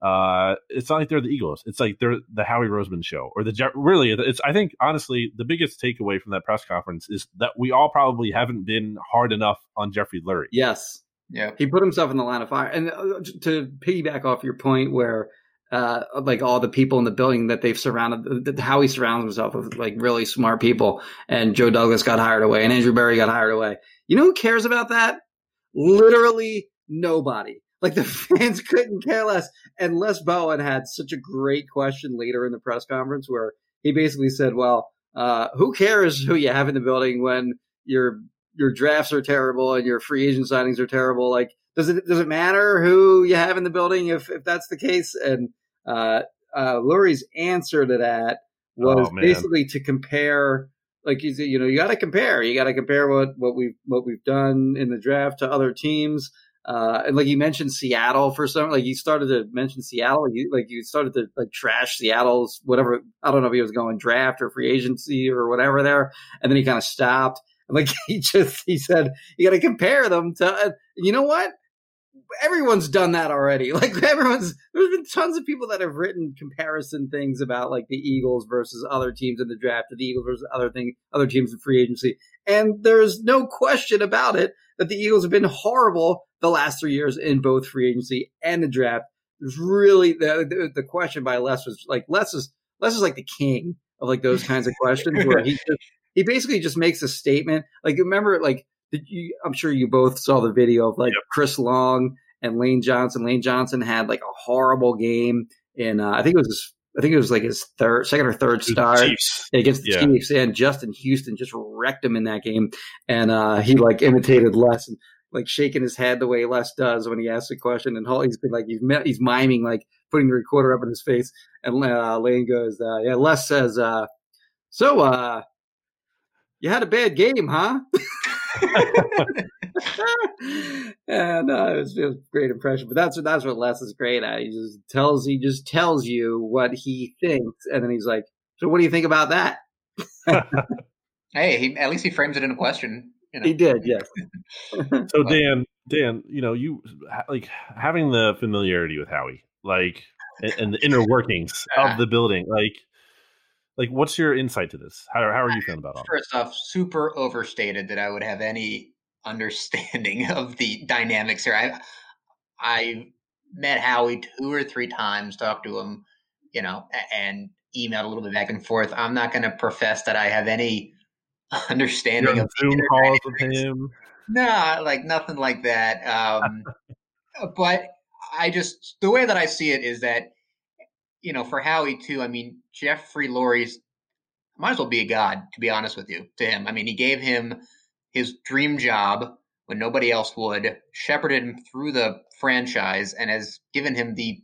[SPEAKER 5] Uh, it's not like they're the Eagles. It's like they're the Howie Roseman show or the Je- really. It's I think honestly the biggest takeaway from that press conference is that we all probably haven't been hard enough on Jeffrey Lurie.
[SPEAKER 3] Yes.
[SPEAKER 4] Yeah.
[SPEAKER 3] He put himself in the line of fire. And uh, to piggyback off your point, where uh, like all the people in the building that they've surrounded, how he surrounds himself with like really smart people, and Joe Douglas got hired away, and Andrew Berry got hired away. You know who cares about that? Literally nobody. Like the fans couldn't care less. And Les Bowen had such a great question later in the press conference where he basically said, "Well, uh, who cares who you have in the building when your your drafts are terrible and your free agent signings are terrible? Like, does it does it matter who you have in the building if if that's the case?" And uh, uh, Lurie's answer to that was
[SPEAKER 5] Oh,
[SPEAKER 3] basically to compare. Like you said, you know, you got to compare. You got to compare what what we've what we've done in the draft to other teams. Uh, and like you mentioned Seattle for some, like you started to mention Seattle, you like you started to like trash Seattle's whatever. I don't know if he was going draft or free agency or whatever there, and then he kind of stopped. And like he just he said, you got to compare them to. Uh, you know what? Everyone's done that already. Like everyone's there's been tons of people that have written comparison things about like the Eagles versus other teams in the draft, or the Eagles versus other thing, other teams in free agency, and there's no question about it that the Eagles have been horrible the last three years in both free agency and the draft. There's really the the, the question by Les was like Les is Les is like the king of like those kinds of questions where he just, he basically just makes a statement. Like remember like you I'm sure you both saw the video of like Chris Long and Lane Johnson. Lane Johnson had like a horrible game in uh, I think it was his, I think it was like his third second or third start
[SPEAKER 5] Chiefs.
[SPEAKER 3] against the
[SPEAKER 5] Yeah.
[SPEAKER 3] Chiefs, and Justin Houston just wrecked him in that game. And uh, he like imitated Les and like shaking his head the way Les does when he asks a question. And he's been like he's he's miming like putting the recorder up in his face. And uh, Lane goes, uh, "Yeah." Les says, uh, "So, uh, you had a bad game, huh?" and uh, it, was, it was a great impression. But that's what that's what Les is great at. He just tells he just tells you what he thinks, and then he's like, "So, what do you think about that?"
[SPEAKER 4] Hey, he, at least he frames it in a question. You know?
[SPEAKER 3] He did, yes.
[SPEAKER 5] So Dan, Dan, you know, you like having the familiarity with Howie, like, and, and the inner workings of the building, like, like, what's your insight to this? How, how are you feeling about it
[SPEAKER 4] First off, super overstated that I would have any understanding of the dynamics here. I I met Howie two or three times, talked to him, you know, and emailed a little bit back and forth. I'm not going to profess that I have any understanding of the
[SPEAKER 5] Zoom calls with him.
[SPEAKER 4] No, like nothing like that. Um, but I just the way that I see it is that you know for Howie too. I mean Jeffrey Lurie's might as well be a god to be honest with you. To him, I mean he gave him his dream job when nobody else would, shepherded him through the franchise, and has given him the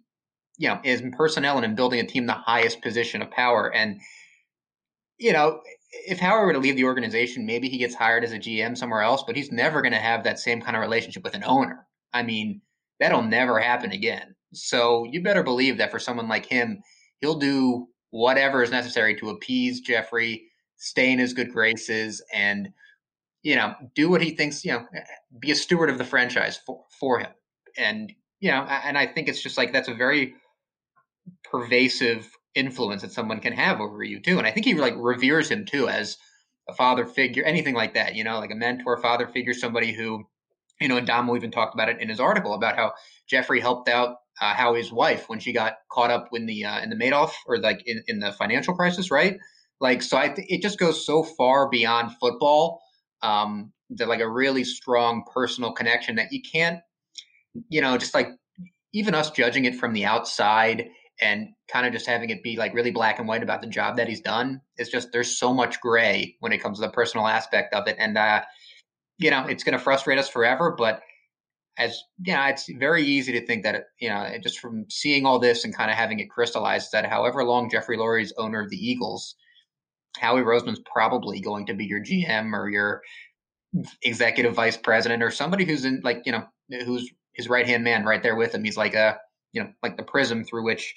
[SPEAKER 4] you know his personnel and in building a team the highest position of power and you know, if Howard were to leave the organization, maybe he gets hired as a GM somewhere else, but he's never going to have that same kind of relationship with an owner. I mean, that'll never happen again. So you better believe that for someone like him, he'll do whatever is necessary to appease Jeffrey, stay in his good graces, and you know, do what he thinks. You know, eh, eh, be a steward of the franchise for for him. And you know, and I think it's just like that's a very pervasive influence that someone can have over you too. And I think he like reveres him too as a father figure, anything like that, you know, like a mentor, father figure, somebody who, you know, and Domo even talked about it in his article about how Jeffrey helped out uh, his wife when she got caught up in the uh, in the Madoff or like in, in the financial crisis, right? Like, so I th- it just goes so far beyond football. Um, that like a really strong personal connection that you can't, you know, just like even us judging it from the outside and kind of just having it be like really black and white about the job that he's done. It's just there's so much gray when it comes to the personal aspect of it, and uh, you know it's going to frustrate us forever. But as you know, it's very easy to think that you know just from seeing all this and kind of having it crystallized that however long Jeffrey Lurie's owner of the Eagles, Howie Roseman's probably going to be your GM or your executive vice president or somebody who's in like you know who's his right hand man right there with him. He's like a you know like the prism through which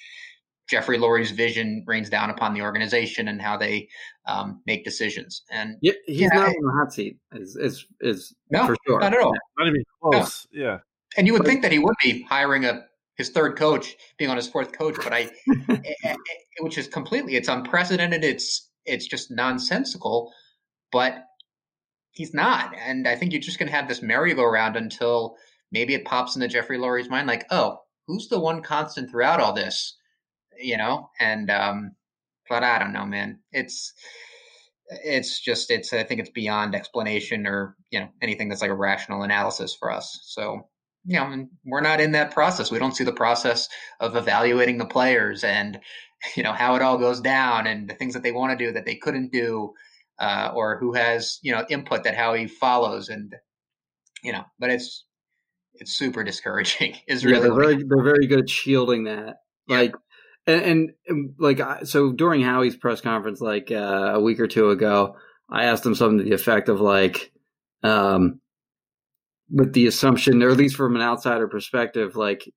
[SPEAKER 4] Jeffrey Lurie's vision rains down upon the organization and how they um, make decisions. And
[SPEAKER 3] Yeah, he's
[SPEAKER 4] Yeah,
[SPEAKER 3] not
[SPEAKER 4] I-
[SPEAKER 3] on the hot seat. Is is is
[SPEAKER 4] no,
[SPEAKER 3] for sure.
[SPEAKER 4] not at all.
[SPEAKER 5] Not even close. Yeah.
[SPEAKER 4] And you would think that he would be hiring a his third coach, being on his fourth coach, but I, eh, eh, which is completely, it's unprecedented. It's it's just nonsensical, but he's not. And I think you're just going to have this merry-go-round until maybe it pops into Jeffrey Lurie's mind, like, oh, who's the one constant throughout all this, you know? And um, but I don't know, man. It's it's just it's I think it's beyond explanation or you know anything that's like a rational analysis for us. So you know, we're not in that process. We don't see the process of evaluating the players and you know how it all goes down and the things that they want to do that they couldn't do, uh, or who has you know input that how he follows and you know. But it's it's super discouraging. Is
[SPEAKER 3] Yeah,
[SPEAKER 4] really
[SPEAKER 3] they're very they're very good at shielding that.
[SPEAKER 4] Yeah.
[SPEAKER 3] And, and, like so during Howie's press conference, like uh, a week or two ago, I asked him something to the effect of like, um, with the assumption, or at least from an outsider perspective, like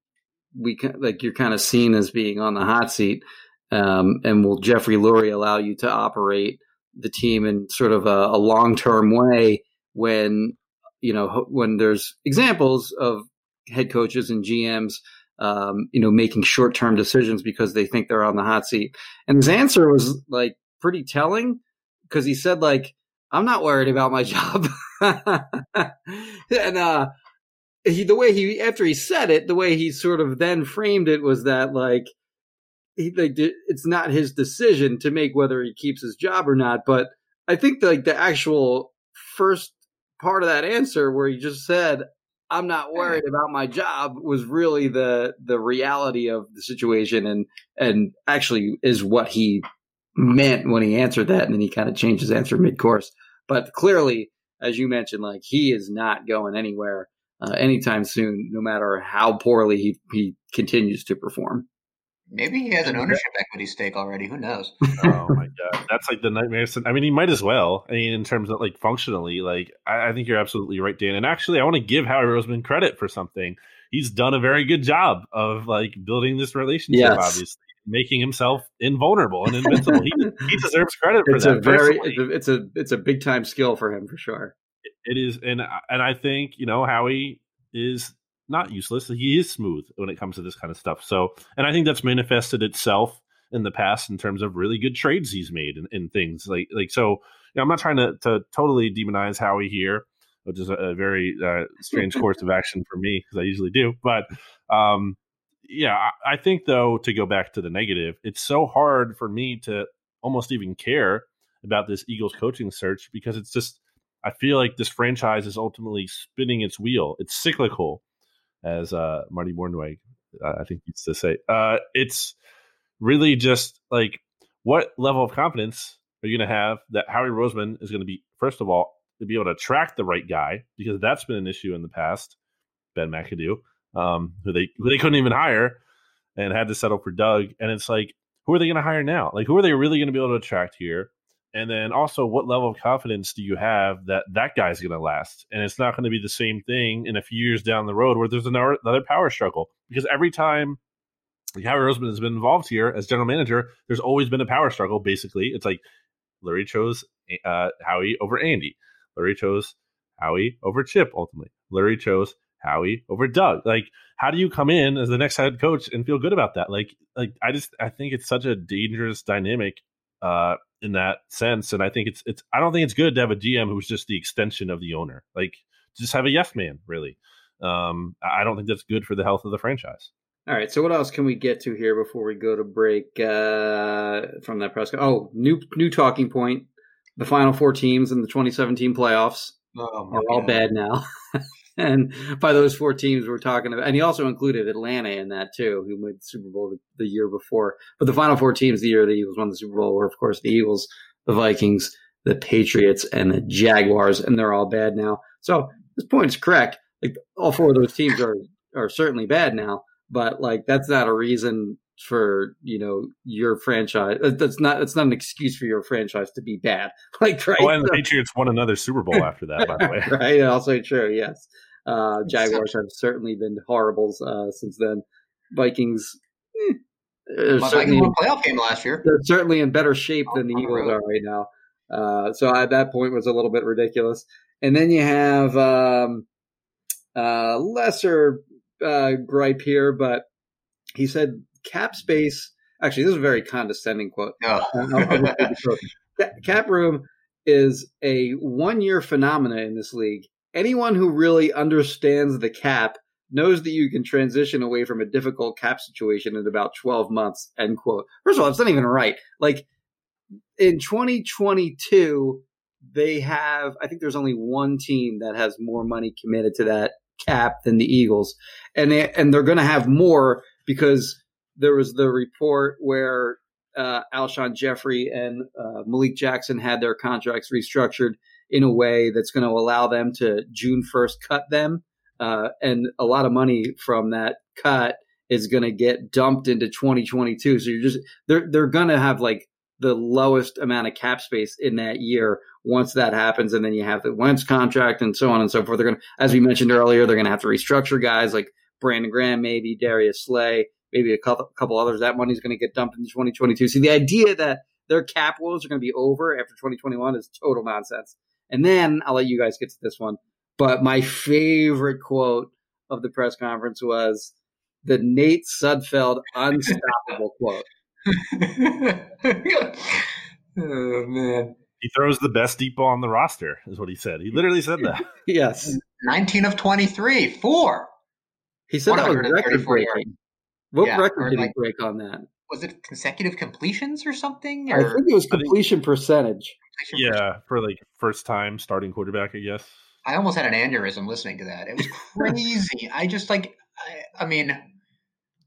[SPEAKER 3] we like you're kind of seen as being on the hot seat. Um, and will Jeffrey Lurie allow you to operate the team in sort of a, a long term way when you know when there's examples of head coaches and GMs um, you know making short term decisions because they think they're on the hot seat. And his answer was like pretty telling because he said like I'm not worried about my job. and uh, he, the way he, after he said it, the way he sort of then framed it was that like, he, like it's not his decision to make whether he keeps his job or not. But I think like the actual first part of that answer where he just said, I'm not worried about my job was really the the reality of the situation and and actually is what he meant when he answered that and then he kind of changed his answer mid course. But clearly, as you mentioned, like he is not going anywhere uh, anytime soon, no matter how poorly he, he continues to perform.
[SPEAKER 4] Maybe he has an ownership equity stake already. Who knows?
[SPEAKER 5] oh my god, that's like the nightmare. I mean, he might as well. I mean, in terms of like functionally, like I, I think you're absolutely right, Dan. And actually, I want to give Howie Roseman credit for something. He's done a very good job of like building this relationship. Yes. Obviously, making himself invulnerable and invincible. he, he deserves credit for
[SPEAKER 3] it's
[SPEAKER 5] that.
[SPEAKER 3] A very, it's a, it's a it's a big time skill for him for sure.
[SPEAKER 5] It is, and and I think you know Howie is not useless. He is smooth when it comes to this kind of stuff. So, and I think that's manifested itself in the past in terms of really good trades he's made and, and things like like so. You know, I'm not trying to to totally demonize Howie here, which is a, a very uh, strange course of action for me because I usually do, but. um yeah, I, I think though to go back to the negative, it's so hard for me to almost even care about this Eagles coaching search because it's just I feel like this franchise is ultimately spinning its wheel. It's cyclical, as uh, Marty Mornhinweg, uh, I think used to say. Uh, it's really just like what level of confidence are you going to have that Howie Roseman is going to be, first of all, to be able to attract the right guy because that's been an issue in the past. Ben McAdoo, um, who they who they couldn't even hire and had to settle for Doug. And it's like, who are they going to hire now? Like, who are they really going to be able to attract here? And then also, what level of confidence do you have that that guy's going to last? And it's not going to be the same thing in a few years down the road where there's another, another power struggle. Because every time like Roseman has been involved here as general manager, there's always been a power struggle. Basically, it's like Lurie chose uh, Howie over Andy. Lurie chose Howie over Chip. Ultimately, Lurie chose Howie over Doug. Like, how do you come in as the next head coach and feel good about that? Like, like I just I think it's such a dangerous dynamic uh, in that sense, and I think it's it's I don't think it's good to have a GM who's just the extension of the owner. Like, just have a yes man, really. Um, I don't think that's good for the health of the franchise.
[SPEAKER 3] All right. So what else can we get to here before we go to break uh, from that press? Oh, new new talking point: the final four teams in the 2017 playoffs oh, are all bad now. and by those four teams we're talking about, and he also included Atlanta in that too, who made the Super Bowl the, the, year before. But the final four teams the year the Eagles won the Super Bowl were, of course, the Eagles, the Vikings, the Patriots, and the Jaguars, and they're all bad now. So this point is correct. Like all four of those teams are are certainly bad now, but like that's not a reason for you know your franchise. Uh, that's not that's not an excuse for your franchise to be bad. Like right.
[SPEAKER 5] Oh, and the Patriots won another Super Bowl after that, by the way.
[SPEAKER 3] right. Also true. Yes. Uh, Jaguars have certainly been horribles uh, since then. Vikings.
[SPEAKER 4] Eh, Vikings won playoff game last year.
[SPEAKER 3] They're certainly in better shape than the Eagles are right now. Uh, so at that point was a little bit ridiculous. And then you have um, uh, lesser uh, gripe here, but he said cap space. Actually, this is a very condescending quote.
[SPEAKER 4] Oh.
[SPEAKER 3] cap room is a one year phenomena in this league. Anyone who really understands the cap knows that you can transition away from a difficult cap situation in about 12 months. End quote. First of all, it's not even right. Like in 2022, they have, I think there's only one team that has more money committed to that cap than the Eagles. And they, and they're going to have more because there was the report where uh, Alshon Jeffery and uh, Malik Jackson had their contracts restructured in a way that's going to allow them to June 1st cut them. Uh, and a lot of money from that cut is going to get dumped into 2022. So you're just they're they're going to have like the lowest amount of cap space in that year once that happens, and then you have the Wentz contract and so on and so forth. They're going to, as we mentioned earlier, they're going to have to restructure guys like Brandon Graham, maybe Darius Slay, maybe a couple, couple others. That money's going to get dumped into 2022. So the idea that their cap woes are going to be over after 2021 is total nonsense. And then I'll let you guys get to this one. But my favorite quote of the press conference was the Nate Sudfeld unstoppable quote.
[SPEAKER 4] oh man.
[SPEAKER 5] He throws the best deep ball on the roster, is what he said. He literally said that.
[SPEAKER 3] yes.
[SPEAKER 4] 19 of 23, four.
[SPEAKER 3] He said that was record breaking. What
[SPEAKER 4] Yeah,
[SPEAKER 3] record did
[SPEAKER 4] like-
[SPEAKER 3] he break on that?
[SPEAKER 4] Was it consecutive completions or something?
[SPEAKER 3] I think it was
[SPEAKER 5] I think-
[SPEAKER 3] completion percentage.
[SPEAKER 4] completion percent?
[SPEAKER 5] Yeah, for like first time starting quarterback, I guess.
[SPEAKER 4] I almost had an aneurysm listening to that. It was crazy. I just like, I, I mean,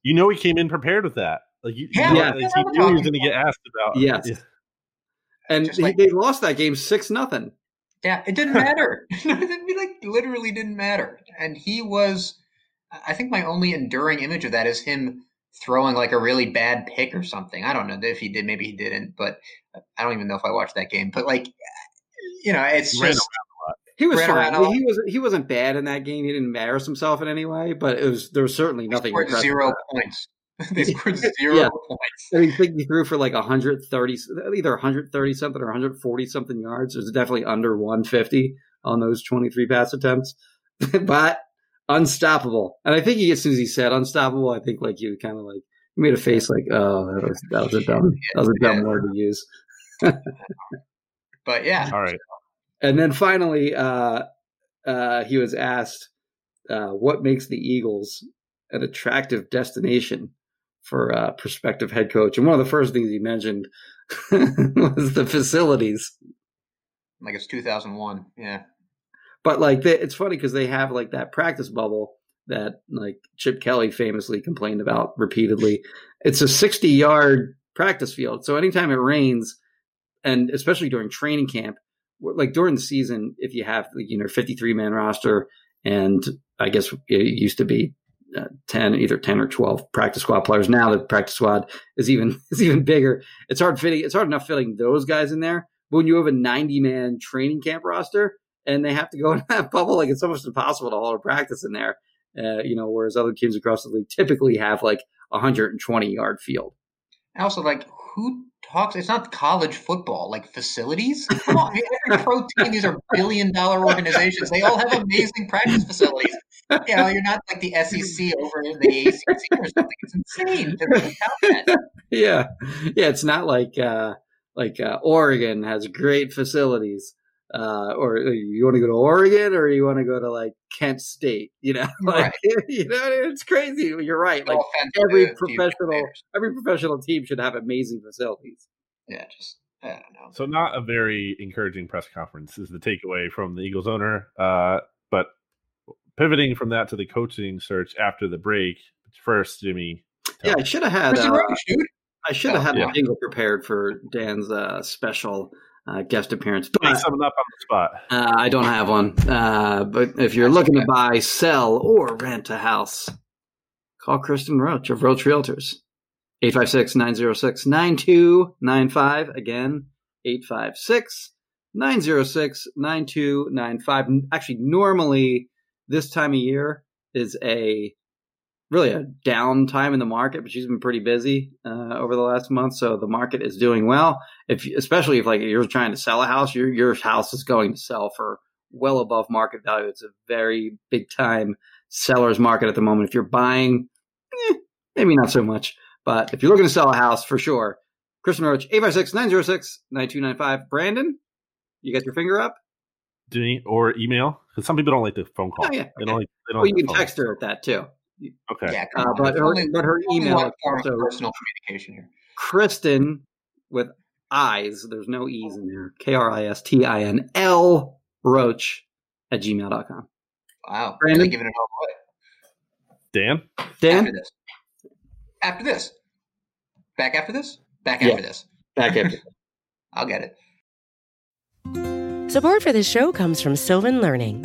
[SPEAKER 5] You know, he came in prepared with that. Like, you,
[SPEAKER 4] Yeah,
[SPEAKER 5] you know,
[SPEAKER 3] yeah.
[SPEAKER 5] like, he knew he was going to get asked about.
[SPEAKER 3] Yes.
[SPEAKER 5] Yeah.
[SPEAKER 3] And he-
[SPEAKER 4] like-
[SPEAKER 3] they lost that game six nothing.
[SPEAKER 4] yeah, it didn't matter. it like literally didn't matter. And he was, I think my only enduring image of that is him throwing like a really bad pick or something. I don't know if he did, maybe he didn't, but I don't even know if I watched that game. But like, you know, it's
[SPEAKER 5] He ran
[SPEAKER 4] just
[SPEAKER 3] He was
[SPEAKER 4] Ran
[SPEAKER 3] fine.
[SPEAKER 4] around all-
[SPEAKER 3] He was he wasn't bad in that game. He didn't embarrass himself in any way, but it was there was certainly
[SPEAKER 4] they
[SPEAKER 3] nothing.
[SPEAKER 4] scored zero
[SPEAKER 3] about
[SPEAKER 4] points. they scored zero
[SPEAKER 3] Yeah.
[SPEAKER 4] points.
[SPEAKER 3] I mean, I think he threw for like 130, either 130 something or 140 something yards. It was definitely under 150 on those 23 pass attempts, but unstoppable. And I think he, as Susie said unstoppable, I think like you kind of like you made a face like, oh, that was that was a dumb that was a dumb word to use.
[SPEAKER 4] But yeah,
[SPEAKER 5] All right.
[SPEAKER 3] And then finally, uh, uh, he was asked uh, what makes the Eagles an attractive destination for a prospective head coach. And one of the first things he mentioned was the facilities.
[SPEAKER 4] like it's 2001. Yeah.
[SPEAKER 3] But like, they, it's funny because they have like that practice bubble that like Chip Kelly famously complained about repeatedly. It's a 60 yard practice field. So anytime it rains, and especially during training camp, like during the season, if you have you know 53 man roster, and I guess it used to be uh, 10, either 10 or 12 practice squad players. Now the practice squad is even is even bigger. It's hard fitting. It's hard enough fitting those guys in there. But when you have a 90 man training camp roster and they have to go in that bubble, like it's almost impossible to hold a practice in there. Uh, you know, whereas other teams across the league typically have like a 120 yard field.
[SPEAKER 4] And also, like, who talks? It's not college football, like facilities. Come on, every pro team, these are billion dollar organizations. They all have amazing practice facilities. You know, you're not like the SEC over the ACC or something. It's insane to to count that.
[SPEAKER 3] yeah, yeah. It's not like uh, like uh, Oregon has great facilities, uh, or you want to go to Oregon or you want to go to like Kent State. You know, like
[SPEAKER 4] Right.
[SPEAKER 3] you know, it's crazy. You're right. Like
[SPEAKER 4] No
[SPEAKER 3] every
[SPEAKER 4] to- to you
[SPEAKER 3] professional, every professional team should have amazing facilities.
[SPEAKER 4] Yeah, just I don't know.
[SPEAKER 5] So not a very encouraging press conference is the takeaway from the Eagles owner. Uh, but pivoting from that to the coaching search after the break. First, Jimmy.
[SPEAKER 3] Yeah, I should have had. Uh, I should have had
[SPEAKER 5] Yeah.
[SPEAKER 3] a jingle prepared for Dan's uh, special uh, guest appearance, but
[SPEAKER 5] something up on the spot.
[SPEAKER 3] uh, I don't have one. Uh, but if you're looking to buy, sell, or rent a house, call Kristin Roach of Roach Realtors. 856-906-9295. Again, 856-906-9295. Actually, normally this time of year is a really a down time in the market, but she's been pretty busy uh, over the last month, so the market is doing well. If especially if like you're trying to sell a house, your your house is going to sell for well above market value. It's a very big time seller's market at the moment. If you're buying, eh, maybe not so much, but if you're looking to sell a house for sure, Kristin Roach, 856-906-9295. Brandon, you got your finger up?
[SPEAKER 5] Or email because some people don't like the phone call.
[SPEAKER 3] Oh, yeah.
[SPEAKER 5] They don't like. They don't
[SPEAKER 3] Well,
[SPEAKER 5] like
[SPEAKER 3] you can
[SPEAKER 5] phone.
[SPEAKER 3] text her at that too.
[SPEAKER 5] Okay.
[SPEAKER 4] Yeah,
[SPEAKER 3] Uh, but her,
[SPEAKER 4] only-
[SPEAKER 3] but her email
[SPEAKER 4] one form
[SPEAKER 3] also
[SPEAKER 4] personal communication here.
[SPEAKER 3] Kristin with eyes. There's no E's in there. K R I S T I N L Roach at gmail.com.
[SPEAKER 4] Wow,
[SPEAKER 3] Brandon?
[SPEAKER 4] really giving it all away.
[SPEAKER 5] Dan.
[SPEAKER 3] Dan,
[SPEAKER 4] After this, after this, back after this, back
[SPEAKER 3] Yeah.
[SPEAKER 4] after this.
[SPEAKER 3] back after.
[SPEAKER 4] I'll get it.
[SPEAKER 6] Support for this show comes from Sylvan Learning.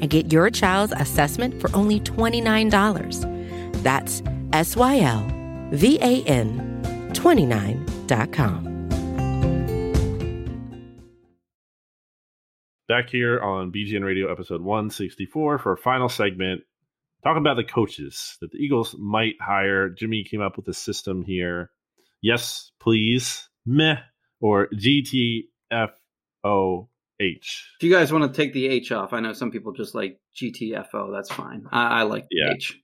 [SPEAKER 6] and get your child's assessment for only $29. That's S Y L V A N 29.com.
[SPEAKER 5] Back here on BGN Radio episode 164 for a final segment, talking about the coaches that the Eagles might hire. Jimmy came up with a system here. Yes, please, meh, or GTFOH.
[SPEAKER 3] If you guys want to take the H off, I know some people just like GTFO. That's fine. I, I like the
[SPEAKER 5] Yeah.
[SPEAKER 3] H.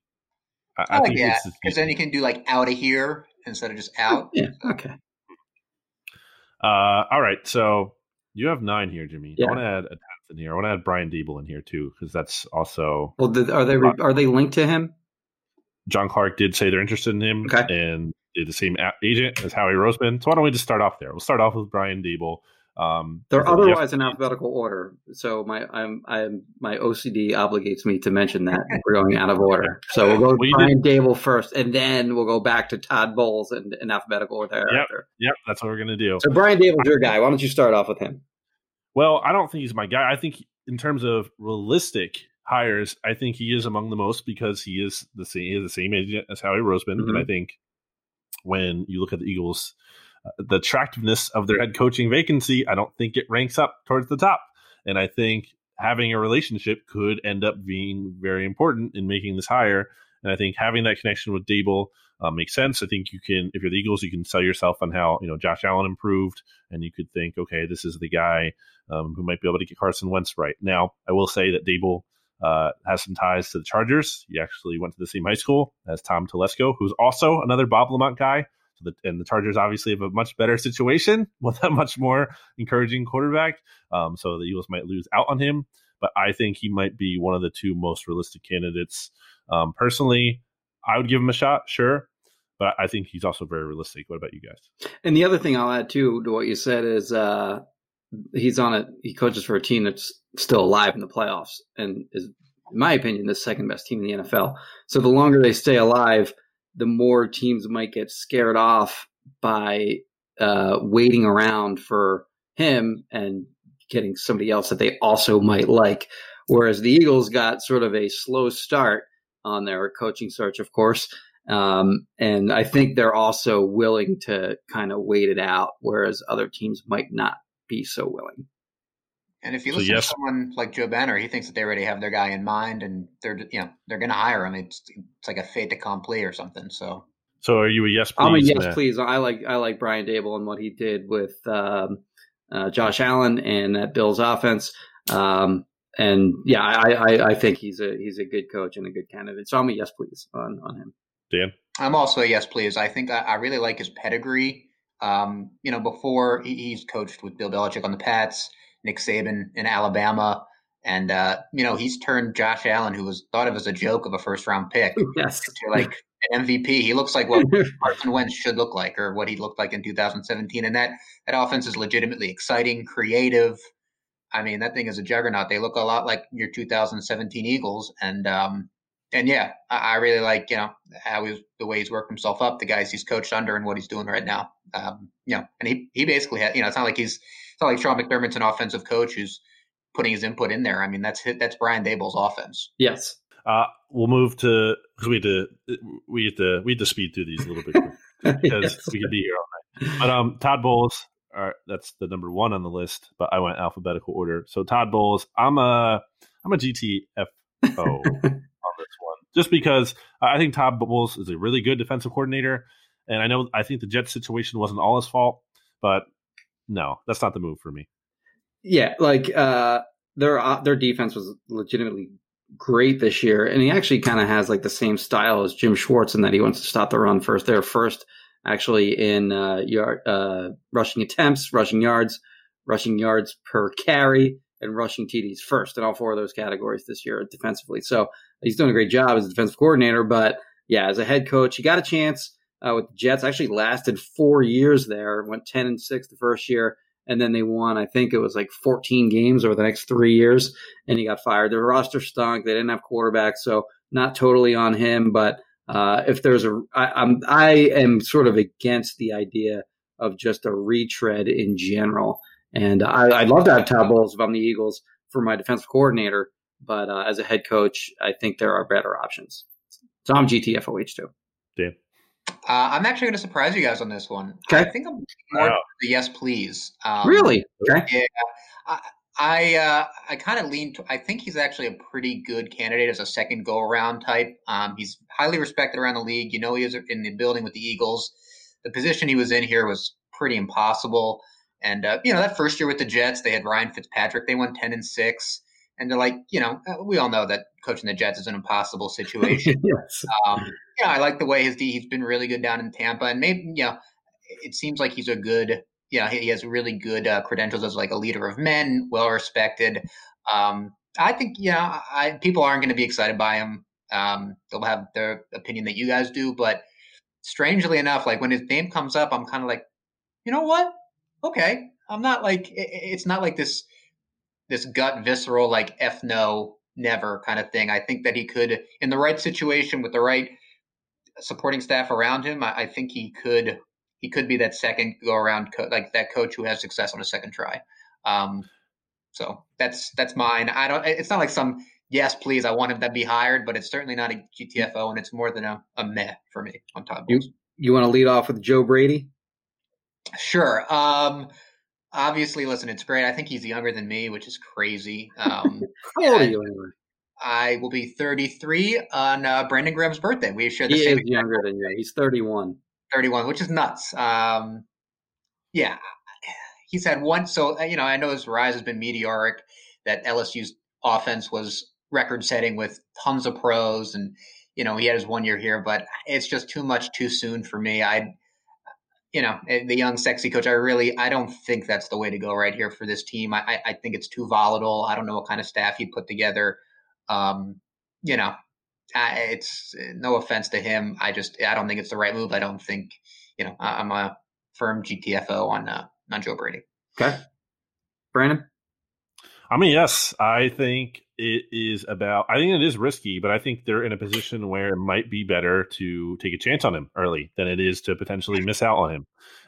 [SPEAKER 5] I,
[SPEAKER 4] I, like
[SPEAKER 5] think
[SPEAKER 4] that because then you can do like out of here instead of just out.
[SPEAKER 3] Yeah. Okay.
[SPEAKER 5] Uh, all right, so you have nine here, Jimmy.
[SPEAKER 3] Yeah.
[SPEAKER 5] I want to add a tenth in here. I want to add Brian Daboll in here too, because that's also
[SPEAKER 3] Well, did, are they are they linked to him?
[SPEAKER 5] John Clark did say they're interested in him,
[SPEAKER 3] Okay.
[SPEAKER 5] and the same agent as Howie Roseman. So why don't we just start off there? We'll start off with Brian Daboll. Um,
[SPEAKER 3] They're
[SPEAKER 5] so, yes,
[SPEAKER 3] otherwise in alphabetical order. So my I'm I'm my OCD obligates me to mention that we're going out of order. So we'll go
[SPEAKER 5] Well,
[SPEAKER 3] with
[SPEAKER 5] you
[SPEAKER 3] Brian Daboll first, and then we'll go back to Todd Bowles in, in alphabetical order thereafter.
[SPEAKER 5] Yep, that's what we're gonna do.
[SPEAKER 3] So Brian Daboll's your guy. Why don't you start off with him?
[SPEAKER 5] Well, I don't think he's my guy. I think in terms of realistic hires, I think he is among the most because he is the same. He is the same agent as Howie Roseman, and
[SPEAKER 3] Mhm.
[SPEAKER 5] I think when you look at the Eagles, the attractiveness of their head coaching vacancy, I don't think it ranks up towards the top. And I think having a relationship could end up being very important in making this hire. And I think having that connection with Daboll uh, makes sense. I think you can, if you're the Eagles, you can sell yourself on how you know Josh Allen improved, and you could think, okay, this is the guy um, who might be able to get Carson Wentz right. Now, I will say that Daboll uh, has some ties to the Chargers. He actually went to the same high school as Tom Telesco, who's also another Bob LaMonte guy. The, and the Chargers obviously have a much better situation with a much more encouraging quarterback. Um, so the Eagles might lose out on him, but I think he might be one of the two most realistic candidates. Um, personally, I would give him a shot, sure, but I think he's also very realistic. What about you guys?
[SPEAKER 3] And the other thing I'll add too to what you said is uh, he's on a he coaches for a team that's still alive in the playoffs and is, in my opinion, the second best team in the NFL. So the longer they stay alive, the more teams might get scared off by uh, waiting around for him and getting somebody else that they also might like. Whereas the Eagles got sort of a slow start on their coaching search, of course. Um, and I think they're also willing to kind of wait it out, whereas other teams might not be so willing.
[SPEAKER 4] And if you
[SPEAKER 5] So
[SPEAKER 4] listen
[SPEAKER 5] yes.
[SPEAKER 4] to someone like Joe Banner, he thinks that they already have their guy in mind, and they're you know they're going to hire him. It's it's like a fait accompli or something. So
[SPEAKER 5] So are you a yes, please?
[SPEAKER 3] I'm a yes,
[SPEAKER 5] Matt?
[SPEAKER 3] please. I like I like Brian Daboll and what he did with um, uh, Josh Allen and that Bills offense. Um, and yeah, I, I, I think he's a he's a good coach and a good candidate. So I'm a yes, please on on him.
[SPEAKER 5] Dan.
[SPEAKER 4] I'm also a yes, please. I think I, I really like his pedigree. Um, you know, before he, he's coached with Bill Belichick on the Pats, Nick Saban in Alabama, and uh, you know he's turned Josh Allen, who was thought of as a joke of a first round pick, to like an MVP. He looks like what Carson Wentz should look like, or what he looked like in 2017. And that that offense is legitimately exciting, creative. I mean, that thing is a juggernaut. They look a lot like your 2017 Eagles, and um, and yeah, I, I really like you know how he's the way he's worked himself up, the guys he's coached under, and what he's doing right now. Um, you know, and he he basically had you know it's not like he's not like Sean McDermott's an offensive coach who's putting his input in there. I mean, that's that's Brian Daboll's offense.
[SPEAKER 3] yes.
[SPEAKER 5] Uh, we'll move to because we had to we had to we had to speed through these a little bit because
[SPEAKER 3] Yes.
[SPEAKER 5] we could be here all night. But um, Todd Bowles, are, that's the number one on the list. But I went alphabetical order. So Todd Bowles, I'm a I'm a GTFO on this one, just because I think Todd Bowles is a really good defensive coordinator. And I know I think the Jets situation wasn't all his fault, but no, that's not the move for me.
[SPEAKER 3] Yeah, like uh, their uh, their defense was legitimately great this year, and he actually kind of has like the same style as Jim Schwartz in that he wants to stop the run first. They're first actually in uh, yard uh, rushing attempts, rushing yards, rushing yards per carry, and rushing TDs first in all four of those categories this year defensively. So he's doing a great job as a defensive coordinator, but yeah, as a head coach, he got a chance uh, with the Jets. Actually, lasted four years there. Went ten and six the first year, and then they won. I think it was like fourteen games over the next three years, and he got fired. Their roster stunk. They didn't have quarterbacks, so not totally on him. But uh, if there's a, I, I'm I am sort of against the idea of just a retread in general. And I, would love to have Todd Bowles if I'm the Eagles for my defensive coordinator, but uh, as a head coach, I think there are better options. So I'm GTFOH too.
[SPEAKER 5] Dan.
[SPEAKER 4] Uh, I'm actually going to surprise you guys on this one. Okay. I think I'm more wow. the yes, please.
[SPEAKER 3] Um, really? Okay.
[SPEAKER 4] Yeah. I I, uh, I kind of lean. To, I think he's actually a pretty good candidate as a second go around type. Um, he's highly respected around the league. You know, he was in the building with the Eagles. The position he was in here was pretty impossible. And uh, you know, that first year with the Jets, they had Ryan Fitzpatrick. They won ten and six and they're like, you know, uh, we all know that coaching the Jets is an impossible situation. yes. Um, yeah, I like the way his D. He's been really good down in Tampa, and maybe you know, it seems like he's a good. you Yeah, he has really good uh, credentials as like a leader of men, well respected. Um, I think you know, I, people aren't going to be excited by him. Um, they'll have their opinion that you guys do, but strangely enough, like when his name comes up, I'm kind of like, you know what? Okay, I'm not like it, it's not like this this gut visceral like f no never kind of thing. I think that he could in the right situation with the right supporting staff around him. I, I think he could he could be that second go around co- like that coach who has success on a second try. Um, so that's that's mine. I don't. It's not like some yes, please. I want him to be hired, but it's certainly not a GTFO, and it's more than a, a meh for me on top.
[SPEAKER 3] You you want to lead off with Joe Brady?
[SPEAKER 4] Sure. Um, obviously, listen, it's great. I think he's younger than me, which is crazy. Um,
[SPEAKER 3] How old are you anyway?
[SPEAKER 4] I will be 33 on uh, Brandon Graham's birthday. We share the
[SPEAKER 3] he
[SPEAKER 4] same.
[SPEAKER 3] He is younger than you. He's 31.
[SPEAKER 4] 31, which is nuts. Um, yeah, he's had one. So uh, you know, I know his rise has been meteoric. That LSU's offense was record-setting with tons of pros, and you know, he had his one year here, but it's just too much too soon for me. I you know, eh, the young, sexy coach. I really, I don't think that's the way to go right here for this team. I, I think it's too volatile. I don't know what kind of staff he'd put together. Um, you know, I, it's eh, no offense to him. I just, I don't think it's the right move. I don't think, you know, I'm a firm GTFO on uh, on Joe Brady.
[SPEAKER 3] Okay, Brandon.
[SPEAKER 5] I mean, yes, I think it is about. I think it is risky, but I think they're in a position where it might be better to take a chance on him early than it is to potentially miss out on him.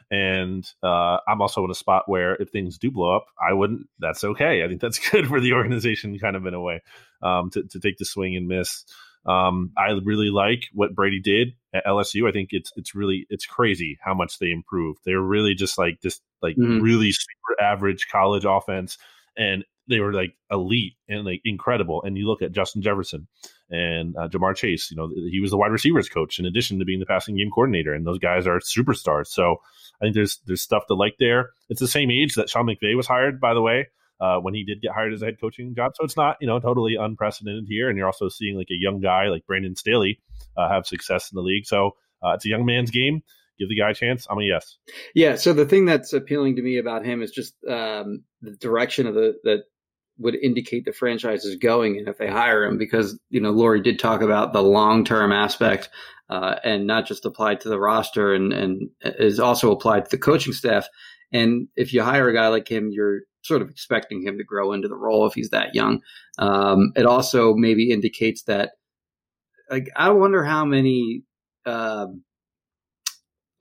[SPEAKER 5] And uh, I'm also in a spot where if things do blow up, I wouldn't. That's okay. I think that's good for the organization, kind of in a way, um, to, to take the swing and miss. Um, I really like what Brady did at LSU. I think it's it's really it's crazy how much they improved. They're really just like this like mm-hmm. really super average college offense, and they were like elite and like incredible. And you look at Justin Jefferson and uh, Ja'Marr Chase. You know, he was the wide receivers coach in addition to being the passing game coordinator, and those guys are superstars. So I think there's there's stuff to like there. It's the same age that Sean McVay was hired, by the way. Uh, when he did get hired as a head coaching job, so it's not you know totally unprecedented here, and you're also seeing like a young guy like Brandon Staley uh, have success in the league. So uh, it's a young man's game give the guy a chance? I'm a yes.
[SPEAKER 3] Yeah. So the thing that's appealing to me about him is just um, the direction of the that would indicate the franchise is going and if they hire him because you know Lurie did talk about the long term aspect uh, and not just applied to the roster and and is also applied to the coaching staff. And if you hire a guy like him you're sort of expecting him to grow into the role if he's that young. Um, it also maybe indicates that like I wonder how many uh,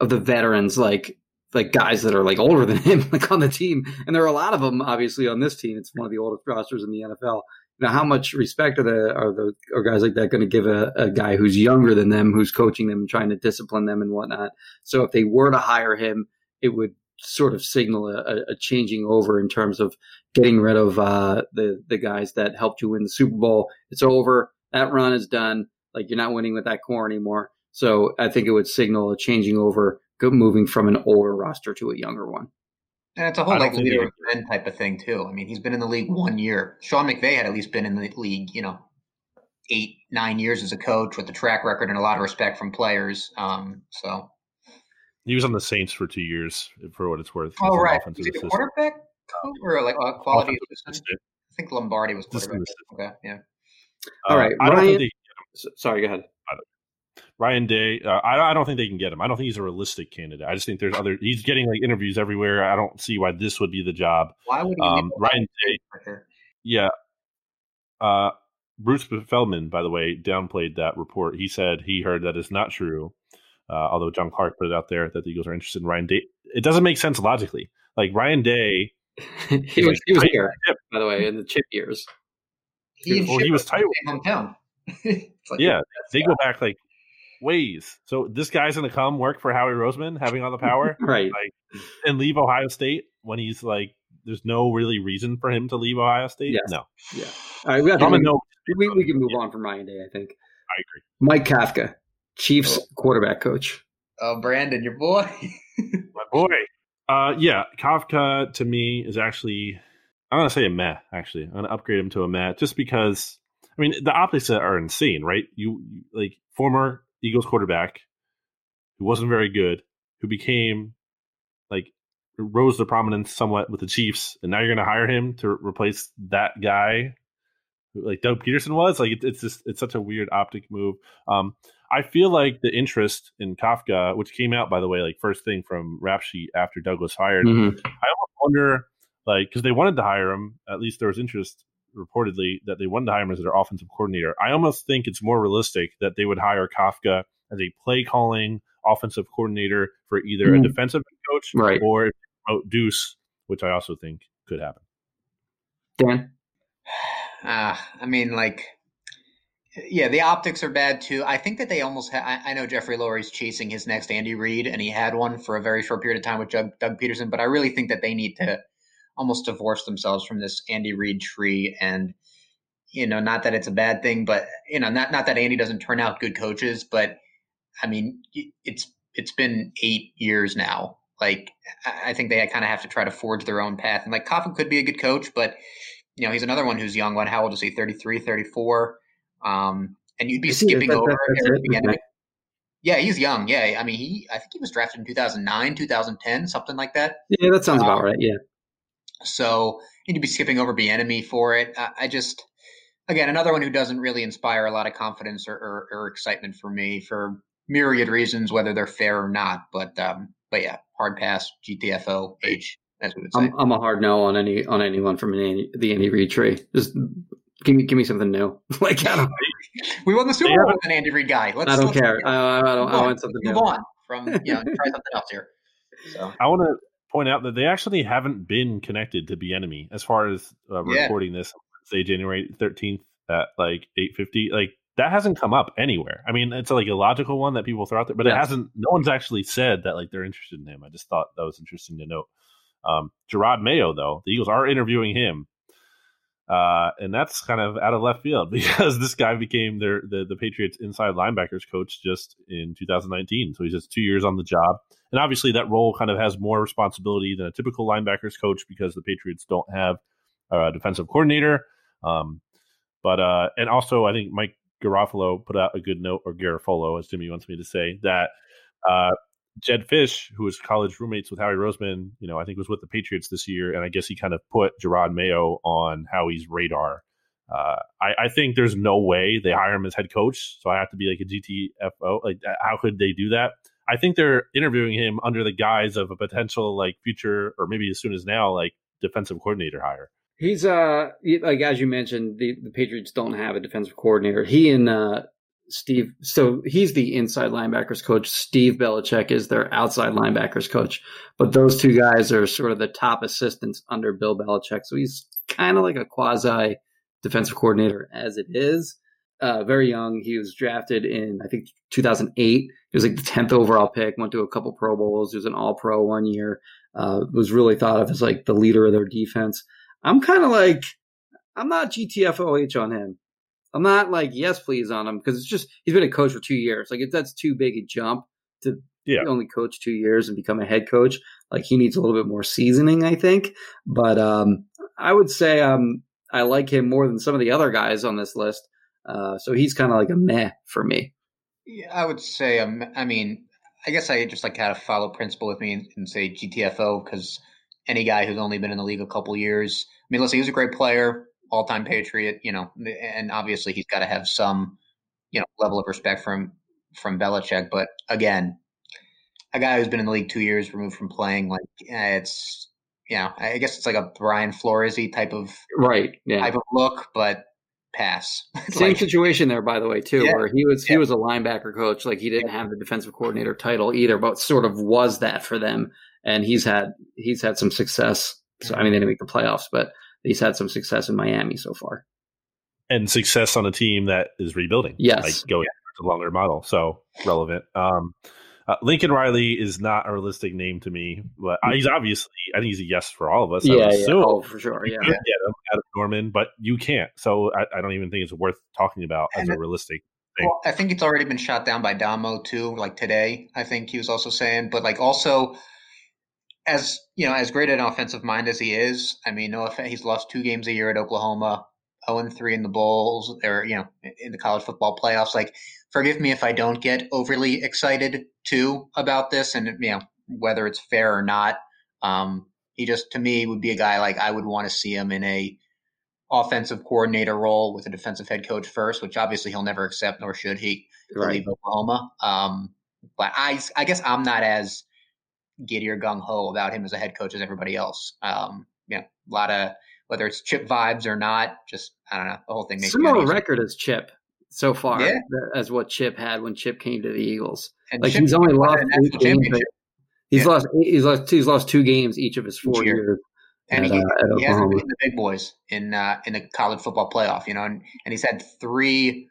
[SPEAKER 3] of the veterans like like guys that are like older than him like on the team. And there are a lot of them obviously on this team. It's one of the oldest rosters in the nfl now how much respect are the are the are guys like that going to give a, a guy who's younger than them who's coaching them and trying to discipline them and whatnot? So if they were to hire him it would sort of signal a, a changing over in terms of getting rid of uh, the the guys that helped you win the super bowl. It's over. That run is done. Like you're not winning with that core anymore. So I think it would signal a changing over, moving from an older roster to a younger one.
[SPEAKER 4] And it's a whole like leader of men type of thing too. I mean, he's been in the league one year. Sean McVay had at least been in the league, you know, eight, nine years as a coach with a track record and a lot of respect from players. Um, so
[SPEAKER 5] he was on the Saints for two years, for what it's worth.
[SPEAKER 4] Oh, right. Was he a quarterback coach or like a quality assistant? I think Lombardi was quarterback. Okay, yeah.
[SPEAKER 3] All right, uh, Ryan. They, sorry, go ahead.
[SPEAKER 5] Ryan Day, uh, I, I, don't think they can get him. I don't think he's a realistic candidate. I just think there's other. He's getting like interviews everywhere. I don't see why this would be the job.
[SPEAKER 4] Why would he?
[SPEAKER 5] Um, Ryan Day? Yeah. Uh, Bruce Feldman, by the way, downplayed that report. He said he heard that is not true. Uh, although John Clark put it out there that the Eagles are interested in Ryan Day. It doesn't make sense logically. Like Ryan Day,
[SPEAKER 3] he was, he was here, by the way, in the chip years.
[SPEAKER 4] He, well, he was tight. Hometown.
[SPEAKER 5] like, yeah, they go back like ways. So this guy's going to come work for Howie Roseman, having all the power,
[SPEAKER 3] right?
[SPEAKER 5] Like, and leave Ohio State when he's like, there's no really reason for him to leave Ohio State.
[SPEAKER 3] Yes.
[SPEAKER 5] No.
[SPEAKER 3] Yeah. All right. We, have to, we, we, we, can move yeah. on from Ryan Day. I think.
[SPEAKER 5] I agree.
[SPEAKER 3] Mike Kafka, Chiefs oh. quarterback coach.
[SPEAKER 4] Oh, Brandon, your boy.
[SPEAKER 5] My boy. Uh, yeah, Kafka to me is actually I'm gonna say a meh. Actually, I'm gonna upgrade him to a meh just because. I mean, the optics are insane, right? You, you like former Eagles quarterback who wasn't very good, who became like rose to prominence somewhat with the Chiefs, and now you're going to hire him to replace that guy, like Doug Pederson was. Like it, it's just it's such a weird optic move. Um, I feel like the interest in Kafka, which came out by the way, like first thing from Rap Sheet after Doug was hired, mm-hmm. I wonder, like, because they wanted to hire him. At least there was interest reportedly that they wanted to hire him as their offensive coordinator. I almost think it's more realistic that they would hire Kafka as a play calling offensive coordinator for either mm. a defensive coach
[SPEAKER 3] right.
[SPEAKER 5] or Deuce, which I also think could happen.
[SPEAKER 3] Dan?
[SPEAKER 4] Uh, I mean, like, yeah, the optics are bad too. I think that they almost. Ha- I, I, know Jeffrey Lurie's chasing his next Andy Reid, and he had one for a very short period of time with Doug, Doug Pederson. But I really think that they need to almost divorce themselves from this Andy Reid tree. And you know, not that it's a bad thing, but you know, not not that Andy doesn't turn out good coaches, but I mean, it's it's been eight years now. Like, I think they kind of have to try to forge their own path. And like, Kafka could be a good coach, but you know, he's another one who's young. One, how old is he? 33, 34. Um, and you'd be skipping that, over yeah, he's young. Yeah, I mean, he. I think he was drafted in 2009, 2010, something like that.
[SPEAKER 3] Yeah, that sounds um, about right. Yeah.
[SPEAKER 4] So you'd be skipping over Bieniemy for it. I, I, just, again, another one who doesn't really inspire a lot of confidence or, or, or, excitement for me for myriad reasons, whether they're fair or not. But, um, but yeah, hard pass, GTFO, H. As we would say.
[SPEAKER 3] I'm, I'm a hard no on any on anyone from Andy, the Andy Reid tree. Just give me give me something new. like I don't.
[SPEAKER 4] we won the Super Bowl with an Andy Reid guy.
[SPEAKER 3] Let's, I don't let's care. I, I, don't. I want something
[SPEAKER 4] move
[SPEAKER 3] new.
[SPEAKER 4] on from you know try something else here. So I
[SPEAKER 5] want to point out that they actually haven't been connected to Bieniemy as far as uh, recording this say January 13th at like 8:50 like that hasn't come up anywhere. I mean, it's like a logical one that people throw out there, but it hasn't. No one's actually said that like they're interested in him. I just thought that was interesting to note. Um, Jerod Mayo, though, the Eagles are interviewing him, uh, and that's kind of out of left field because this guy became their the, the Patriots inside linebackers coach just in 2019. So he's just two years on the job. And obviously, that role kind of has more responsibility than a typical linebackers coach because the Patriots don't have a defensive coordinator. Um, but uh, and also, I think Mike Garofalo put out a good note, or Garofalo, as Jimmy wants me to say, that uh, Jedd Fish, who was college roommates with Howie Roseman, you know, I think was with the Patriots this year, and I guess he kind of put Jerod Mayo on Howie's radar. Uh, I, I, think there's no way they hire him as head coach, so I have to be like a GTFO. Like, how could they do that? I think they're interviewing him under the guise of a potential like future or maybe as soon as now like defensive coordinator hire.
[SPEAKER 3] He's uh like as you mentioned, the, the Patriots don't have a defensive coordinator. He and uh Steve so he's the inside linebackers coach. Steve Belichick is their outside linebackers coach. But those two guys are sort of the top assistants under Bill Belichick. So he's kind of like a quasi defensive coordinator as it is uh, very young. He was drafted in I think 2008. He was like the 10th overall pick. Went to a couple Pro Bowls. He was an All Pro one year. Uh, was really thought of as like the leader of their defense. I'm kind of like I'm not GTFOH on him. I'm not like yes please on him because it's just he's been a coach for two years. Like if that's too big a jump to
[SPEAKER 5] Yeah.
[SPEAKER 3] only coach two years and become a head coach. Like he needs a little bit more seasoning, I think. But um, I would say um, I like him more than some of the other guys on this list. Uh, so he's kind of like a meh for me.
[SPEAKER 4] Yeah, I would say, um, I mean, I guess I just like kind of follow principle with me and, and say GTFO because any guy who's only been in the league a couple years, I mean, listen, he was a great player, all time Patriot, you know, and obviously he's got to have some, you know, level of respect from from Belichick. But again, a guy who's been in the league two years removed from playing, like eh, it's, you know, I guess it's like a Brian Floresy type of
[SPEAKER 3] Right. Yeah.
[SPEAKER 4] type of look, but pass.
[SPEAKER 3] Same
[SPEAKER 4] Like,
[SPEAKER 3] situation there, by the way, too,
[SPEAKER 4] Yeah.
[SPEAKER 3] where he was he was a linebacker coach. Like he didn't have the defensive coordinator title either, but sort of was that for them. And he's had he's had some success. So I mean, they didn't make the playoffs, but he's had some success in Miami so far.
[SPEAKER 5] and success on a team that is rebuilding.
[SPEAKER 3] Yes.
[SPEAKER 5] like going to a longer model. So relevant. Um, uh, Lincoln Riley is not a realistic name to me, but uh, he's obviously. I think he's a yes for all of us. I
[SPEAKER 3] yeah, yeah, oh for sure,
[SPEAKER 5] you
[SPEAKER 3] yeah.
[SPEAKER 5] get him out of Norman, but you can't. So I, I don't even think it's worth talking about as
[SPEAKER 4] And
[SPEAKER 5] a
[SPEAKER 4] it-
[SPEAKER 5] realistic.
[SPEAKER 4] Well, I think it's already been shot down by Domo too. Like today, I think he was also saying, but like also, as you know, as great an offensive mind as he is, I mean, no offense, he's lost two games a year at Oklahoma, zero and three in the bowls, or you know, in the college football playoffs. Like, forgive me if I don't get overly excited too about this, and you know, whether it's fair or not. Um, he just to me would be a guy like I would want to see him in a offensive coordinator role with a defensive head coach first, which obviously he'll never accept, nor should he
[SPEAKER 3] Right.
[SPEAKER 4] leave Oklahoma. Um, but I, I guess I'm not as giddy or gung ho about him as a head coach as everybody else. Um, you know, a lot of whether it's chip vibes or not, just I don't know. The whole thing makes
[SPEAKER 3] Similar record as Chip so far
[SPEAKER 4] Yeah.
[SPEAKER 3] as what Chip had when Chip came to the Eagles.
[SPEAKER 4] And
[SPEAKER 3] Like
[SPEAKER 4] Chip
[SPEAKER 3] he's only lost eight games. He's
[SPEAKER 4] Yeah.
[SPEAKER 3] lost he's lost he's lost two games each of his four
[SPEAKER 4] year.
[SPEAKER 3] years.
[SPEAKER 4] and
[SPEAKER 3] at,
[SPEAKER 4] he,
[SPEAKER 3] uh,
[SPEAKER 4] he hasn't beaten the big boys in uh, in the college football playoff. You know, and, and he's had three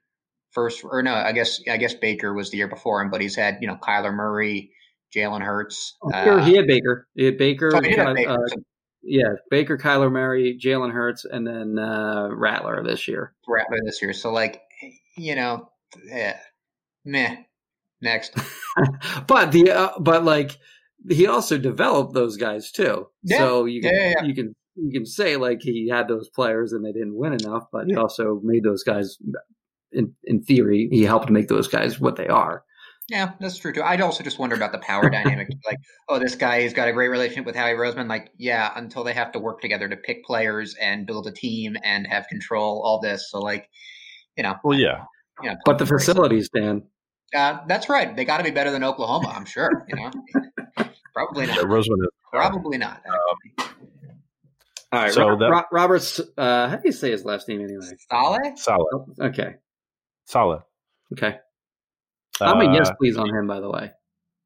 [SPEAKER 4] first or no, I guess I guess Baker was the year before him, but he's had you know Kyler Murray, Jalen Hurts.
[SPEAKER 3] Sure,
[SPEAKER 4] uh,
[SPEAKER 3] he had Baker. He had Baker.
[SPEAKER 4] oh, he
[SPEAKER 3] uh,
[SPEAKER 4] Baker,
[SPEAKER 3] uh,
[SPEAKER 4] so
[SPEAKER 3] yeah, Baker, Kyler Murray, Jalen Hurts, and then uh, Rattler this year.
[SPEAKER 4] Rattler this year. So like, you know, eh, meh. Next,
[SPEAKER 3] but the uh, but like he also developed those guys too.
[SPEAKER 4] Yeah.
[SPEAKER 3] So you can
[SPEAKER 4] Yeah, yeah, yeah.
[SPEAKER 3] you can you can say like he had those players and they didn't win enough, but he also made those guys. In in theory, he helped make those guys what they are.
[SPEAKER 4] Yeah, that's true too. I'd also just wonder about the power dynamic. Like, oh, this guy has got a great relationship with Howie Roseman. Like, yeah, until they have to work together to pick players and build a team and have control, all this. So like, you know,
[SPEAKER 5] Well, yeah,
[SPEAKER 4] you know,
[SPEAKER 3] But the facilities, Dan.
[SPEAKER 4] Uh, that's right. They got to be better than Oklahoma, I'm sure. You know, probably
[SPEAKER 5] yeah
[SPEAKER 4] not.
[SPEAKER 5] Roseman is
[SPEAKER 4] Probably not. actually.
[SPEAKER 3] All right,
[SPEAKER 5] So
[SPEAKER 3] Robert,
[SPEAKER 5] that-
[SPEAKER 3] Ro- Robert's. Uh, how do you say his last name anyway?
[SPEAKER 4] Saleh?
[SPEAKER 5] solid,
[SPEAKER 3] Oh, okay,
[SPEAKER 5] solid.
[SPEAKER 3] okay. I'm a yes,
[SPEAKER 5] Uh,
[SPEAKER 3] please on him. By the way,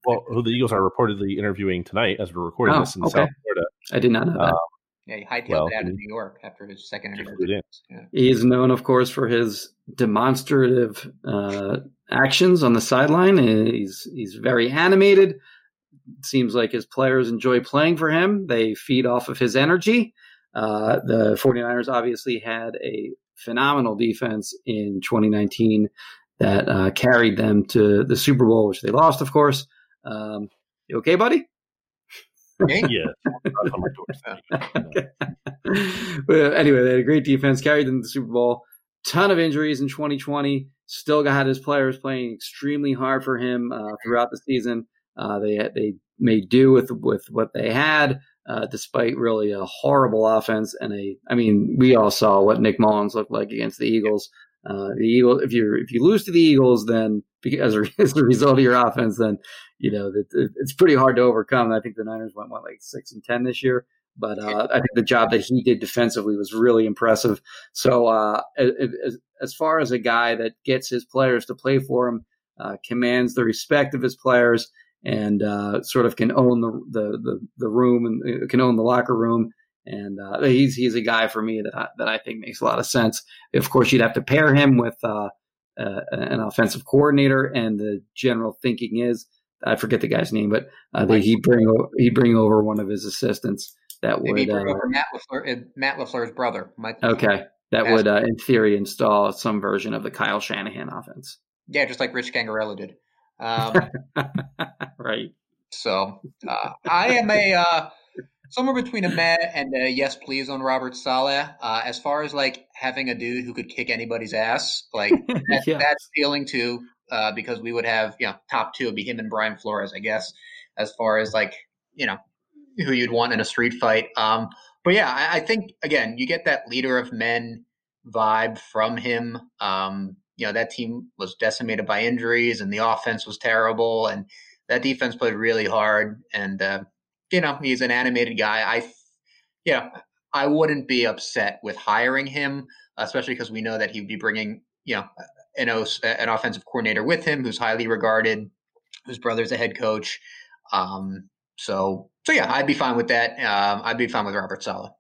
[SPEAKER 5] Well, who the Eagles are reportedly interviewing tonight as we're recording
[SPEAKER 3] Oh,
[SPEAKER 5] this in
[SPEAKER 3] okay.
[SPEAKER 5] South Florida.
[SPEAKER 3] I did not know that.
[SPEAKER 5] Uh,
[SPEAKER 4] Yeah, he hightailed
[SPEAKER 5] Well,
[SPEAKER 4] it out of New York after his second
[SPEAKER 5] He
[SPEAKER 4] interview.
[SPEAKER 5] flew.
[SPEAKER 4] Yeah.
[SPEAKER 3] He's known, of course, for his demonstrative uh, actions on the sideline. He's he's very animated. Seems like his players enjoy playing for him. They feed off of his energy. Uh, the 49ers obviously had a phenomenal defense in 2019 that uh, carried them to the Super Bowl, which they lost, of course. Um, you okay, buddy?
[SPEAKER 5] Yeah, that's on my doorstep.
[SPEAKER 3] well, anyway, they had a great defense, carried them to the Super Bowl. Ton of injuries in 2020. Still got his players playing extremely hard for him uh, throughout the season. Uh, they they made do with with what they had, uh, despite really a horrible offense and a. I mean, we all saw what Nick Mullens looked like against the Eagles. Uh, the Eagles, if you if you lose to the Eagles, then as a, as a result of your offense, then you know it, it's pretty hard to overcome. I think the Niners went what like six and ten this year, but uh, I think the job that he did defensively was really impressive. So uh, as, as far as a guy that gets his players to play for him, uh, commands the respect of his players, and uh, sort of can own the the the, the room and can own the locker room. And uh, he's he's a guy for me that I, that I think makes a lot of sense. Of course, you'd have to pair him with uh, uh, an offensive coordinator, and the general thinking is I forget the guy's name, but uh, that he bring he bring over one of his assistants that
[SPEAKER 4] Maybe
[SPEAKER 3] would.
[SPEAKER 4] bring
[SPEAKER 3] Uh,
[SPEAKER 4] over Matt LaFleur, uh, Matt LaFleur's brother, Mike.
[SPEAKER 3] okay, that would, uh, in theory, install some version of the Kyle Shanahan offense.
[SPEAKER 4] Yeah, just like Rich Scangarello did. Um,
[SPEAKER 3] right.
[SPEAKER 4] So uh, I am a uh, somewhere between a meh and a yes please on Robert Saleh. Uh, as far as like having a dude who could kick anybody's ass, like that, yeah. that's appealing too. Uh, because we would have you know top two would be him and Brian Flores, I guess. As far as like you know who you'd want in a street fight. Um, but yeah, I, I, think again you get that leader of men vibe from him. Um, you know that team was decimated by injuries and the offense was terrible and that defense played really hard and uh, you know he's an animated guy. I yeah i wouldn't be upset with hiring him especially because we know that he'd be bringing you know an, an offensive coordinator with him who's highly regarded whose brother's a head coach. Um, so so yeah i'd be fine with that. Um, i'd be fine with robert Saleh.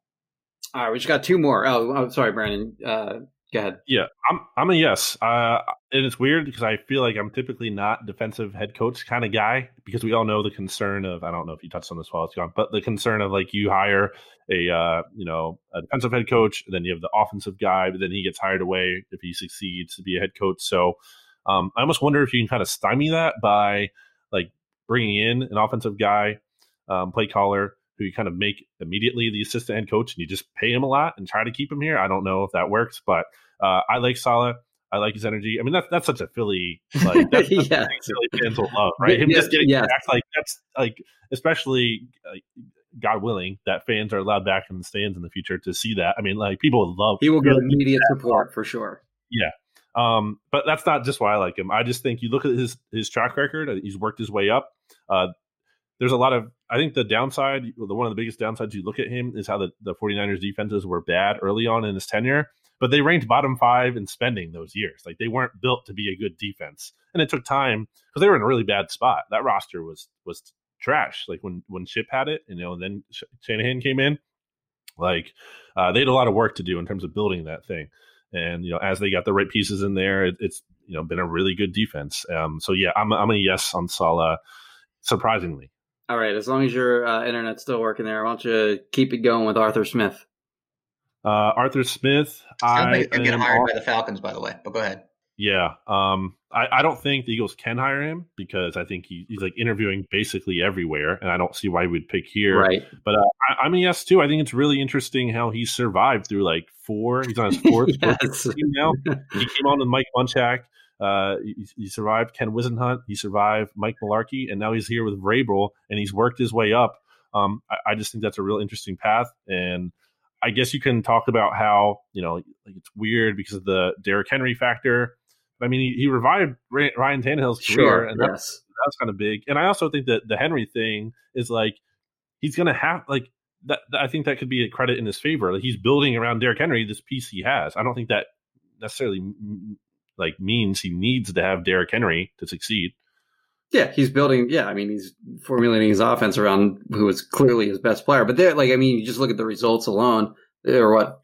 [SPEAKER 3] all right we just got two more. Oh, oh sorry brandon. Uh, Go ahead.
[SPEAKER 5] Yeah, I'm I'm a yes. Uh, and it's weird because I feel like I'm typically not defensive head coach kind of guy because we all know the concern of I don't know if you touched on this while it's gone, but the concern of like you hire a uh, you know a defensive head coach, and then you have the offensive guy, but then he gets hired away if he succeeds to be a head coach. So um, I almost wonder if you can kind of stymie that by like bringing in an offensive guy, um, play caller who you kind of make immediately the assistant head coach and you just pay him a lot and try to keep him here. I don't know if that works, but uh, I like Saleh. I like his energy. I mean, that's that's such a Philly like that's, that's yeah. Philly fans will love, right? Him just getting yeah. back, like that's like especially uh, God willing that fans are allowed back in the stands in the future to see that. I mean, like people would love.
[SPEAKER 3] He will get immediate support for sure.
[SPEAKER 5] Yeah, um, but that's not just why I like him. I just think you look at his his track record. He's worked his way up. Uh, there's a lot of I think the downside, the one of the biggest downsides you look at him is how the, the 49ers defenses were bad early on in his tenure, but they ranked bottom five in spending those years. Like they weren't built to be a good defense. And it took time because they were in a really bad spot. That roster was was trash. Like when when Chip had it, you know, and then Shanahan came in, like uh, they had a lot of work to do in terms of building that thing. And you know, as they got the right pieces in there, it, it's you know been a really good defense. Um, so yeah, I'm I'm a yes on Saleh. Surprisingly,
[SPEAKER 3] all right, as long as your uh, internet's still working there, why don't you keep it going with Arthur Smith?
[SPEAKER 5] Uh, Arthur Smith, I
[SPEAKER 4] am getting hired by the Falcons, by the way. But go ahead.
[SPEAKER 5] Yeah, um, I, I, don't think the Eagles can hire him because I think he, he's like interviewing basically everywhere, and I don't see why we'd pick here.
[SPEAKER 3] Right.
[SPEAKER 5] But uh, I, am a yes too. I think it's really interesting how he survived through like four. He's on his fourth yes. team now. He came on with Mike Munchak. Uh, he, he, survived Ken Whisenhunt. He survived Mike Mularkey, and now he's here with Vrabel, and he's worked his way up. Um, I, I, just think that's a real interesting path, and I guess you can talk about how you know like it's weird because of the Derrick Henry factor. I mean, he, he revived Ryan Tannehill's career,
[SPEAKER 3] sure,
[SPEAKER 5] and
[SPEAKER 3] yes.
[SPEAKER 5] that's that's kind of big. And I also think that the Henry thing is like he's going to have like that, that, I think that could be a credit in his favor. Like he's building around Derrick Henry this piece he has. I don't think that necessarily like means he needs to have Derrick Henry to succeed.
[SPEAKER 3] Yeah, he's building. Yeah, I mean, he's formulating his offense around who is clearly his best player. But they're like, I mean, you just look at the results alone. They're what?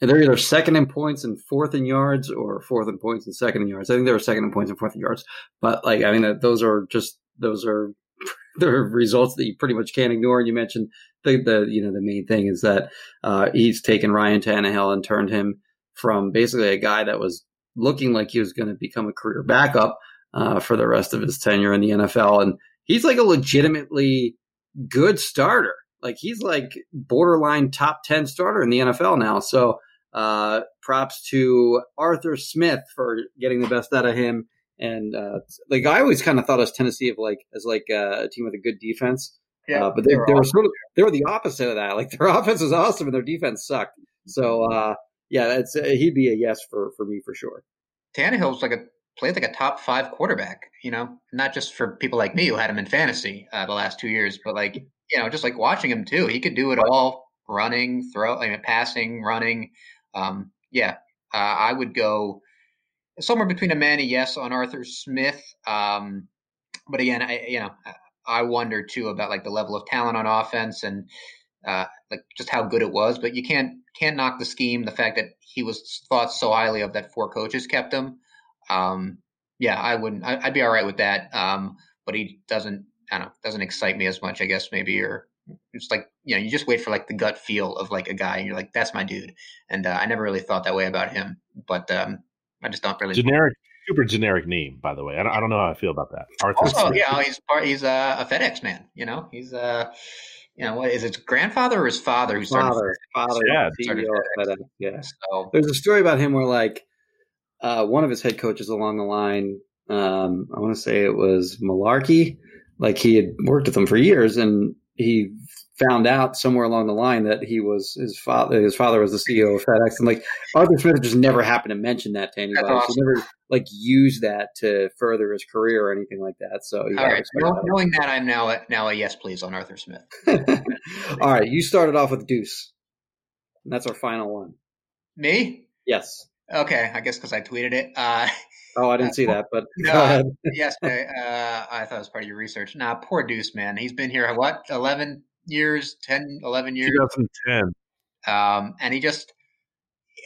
[SPEAKER 3] They're either second in points and fourth in yards, or fourth in points and second in yards. I think they were second in points and fourth in yards. But like, I mean, those are just those are the results that you pretty much can't ignore. And you mentioned the the you know the main thing is that uh, he's taken Ryan Tannehill and turned him from basically a guy that was looking like he was going to become a career backup uh, for the rest of his tenure in the NFL. And he's like a legitimately good starter. Like he's like borderline top 10 starter in the NFL now. So uh, props to Arthur Smith for getting the best out of him. And uh, like I always kind of thought as Tennessee of like as like uh, a team with a good defense. Yeah, uh, but they, they, they were sort of they were the opposite of that. Like their offense was awesome and their defense sucked. So uh, yeah, that's uh, he'd be a yes for for me for sure.
[SPEAKER 4] Tannehill's like a played like a top five quarterback. You know, not just for people like me who had him in fantasy uh, the last two years, but like you know, just like watching him too. He could do it all: running, throw, I mean, passing, running. Um, yeah, uh, I would go somewhere between a man and yes on Arthur Smith. Um, but again, I you know I wonder too about like the level of talent on offense and uh, like just how good it was. But you can't can't knock the scheme. The fact that he was thought so highly of that four coaches kept him. Um, yeah, I wouldn't. I, would be all right with that. Um, but he doesn't. I don't know. Doesn't excite me as much. I guess maybe or it's like you know you just wait for like the gut feel of like a guy and you're like that's my dude and uh, i never really thought that way about him but um i just don't really
[SPEAKER 5] generic super generic name by the way i don't, I don't know how i feel about that
[SPEAKER 4] arthur also, Smith. yeah he's part he's uh, a fedex man you know he's uh you know what is it grandfather or his father who started
[SPEAKER 3] father father yeah, started FedEx. FedEx. yeah so, there's a story about him where like uh, one of his head coaches along the line um, i want to say it was Mularkey like he had worked with him for years and he found out somewhere along the line that he was his father. His father was the CEO of FedEx, and like Arthur Smith just never happened to mention that to anybody. Awesome. He never like used that to further his career or anything like that. So
[SPEAKER 4] all right, well, knowing that, I'm now a, now a yes, please on Arthur Smith.
[SPEAKER 3] all right, you started off with Deuce, and that's our final one.
[SPEAKER 4] Me?
[SPEAKER 3] Yes.
[SPEAKER 4] Okay, I guess because I tweeted it. Uh,
[SPEAKER 3] Oh, I didn't see that, but no,
[SPEAKER 4] yes, uh, I thought it was part of your research. Nah, poor Deuce, man. He's been here, what, 11 years, 10, 11 years?
[SPEAKER 5] 2010.
[SPEAKER 4] Um, and he just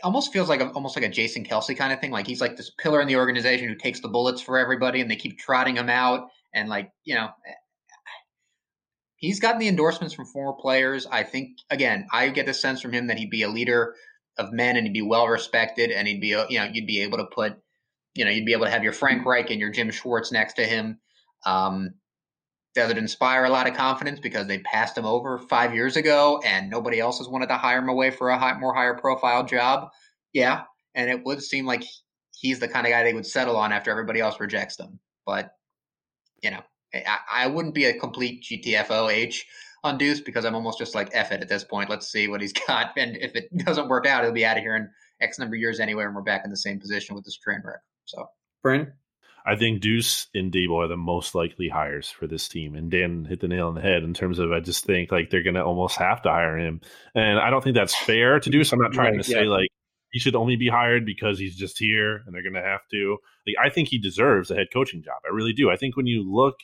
[SPEAKER 4] almost feels like a, almost like a Jason Kelce kind of thing. Like he's like this pillar in the organization who takes the bullets for everybody and they keep trotting him out. And like, you know, he's gotten the endorsements from former players. I think, again, I get the sense from him that he'd be a leader of men and he'd be well respected and he'd be, you know, you'd be able to put – you know, you'd be able to have your Frank Reich and your Jim Schwartz next to him. Um, does it inspire a lot of confidence because they passed him over five years ago and nobody else has wanted to hire him away for a high, more higher profile job? Yeah. And it would seem like he's the kind of guy they would settle on after everybody else rejects them. But, you know, I, I wouldn't be a complete GTFOH on Deuce because I'm almost just like F it at this point. Let's see what he's got. And if it doesn't work out, he'll be out of here in X number of years anyway, and we're back in the same position with this train wreck. So,
[SPEAKER 3] Brandon?
[SPEAKER 5] I think Deuce and Daboll are the most likely hires for this team. And Dan hit the nail on the head in terms of I just think like they're going to almost have to hire him. And I don't think that's fair to Deuce. I'm not trying right, to say yeah. like he should only be hired because he's just here and they're going to have to. Like I think he deserves a head coaching job. I really do. I think when you look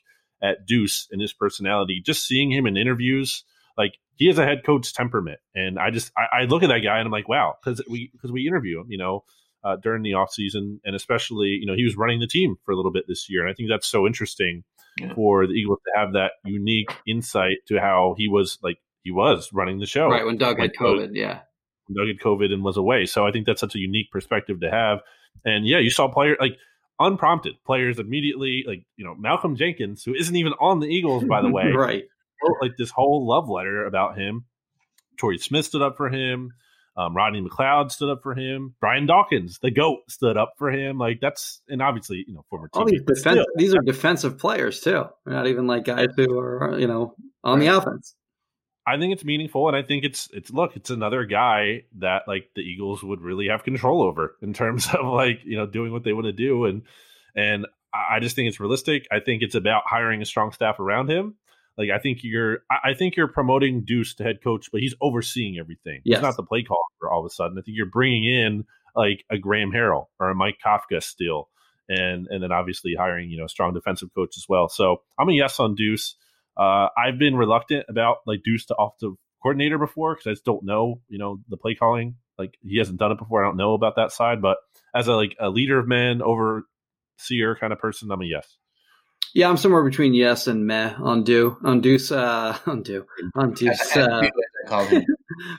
[SPEAKER 5] at Deuce and his personality, just seeing him in interviews, like he has a head coach temperament. And I just I, I look at that guy and I'm like, wow, because we because we interview him, you know uh, during the offseason. And especially, you know, he was running the team for a little bit this year. And I think that's so interesting yeah. for the Eagles to have that unique insight to how he was like, he was running the show.
[SPEAKER 3] Right. When Doug had COVID. Yeah.
[SPEAKER 5] When Doug had COVID and was away. So I think that's such a unique perspective to have. And yeah, you saw player like unprompted players immediately, like, you know, Malcolm Jenkins, who isn't even on the Eagles, by the way.
[SPEAKER 3] right.
[SPEAKER 5] Wrote, like this whole love letter about him. Torrey Smith stood up for him. Um, Rodney McLeod stood up for him. Brian Dawkins, the goat, stood up for him. Like that's and obviously you know former.
[SPEAKER 3] All these defense, still, these are defensive players too. They're not even like guys who are you know on right. the offense.
[SPEAKER 5] I think it's meaningful, and I think it's it's look, it's another guy that like the Eagles would really have control over in terms of like you know doing what they want to do, and and I just think it's realistic. I think it's about hiring a strong staff around him. Like I think you're, I think you're promoting Deuce to head coach, but he's overseeing everything. Yes. He's not the play caller all of a sudden. I think you're bringing in like a Graham Harrell or a Mike Kafka still, and and then obviously hiring you know a strong defensive coach as well. So I'm a yes on Deuce. Uh, I've been reluctant about like Deuce to off the coordinator before because I just don't know you know the play calling. Like he hasn't done it before. I don't know about that side, but as a like a leader of men, overseer kind of person, I'm a yes.
[SPEAKER 3] Yeah, I'm somewhere between yes and meh on do on Deuce uh, on do on Deuce. Uh,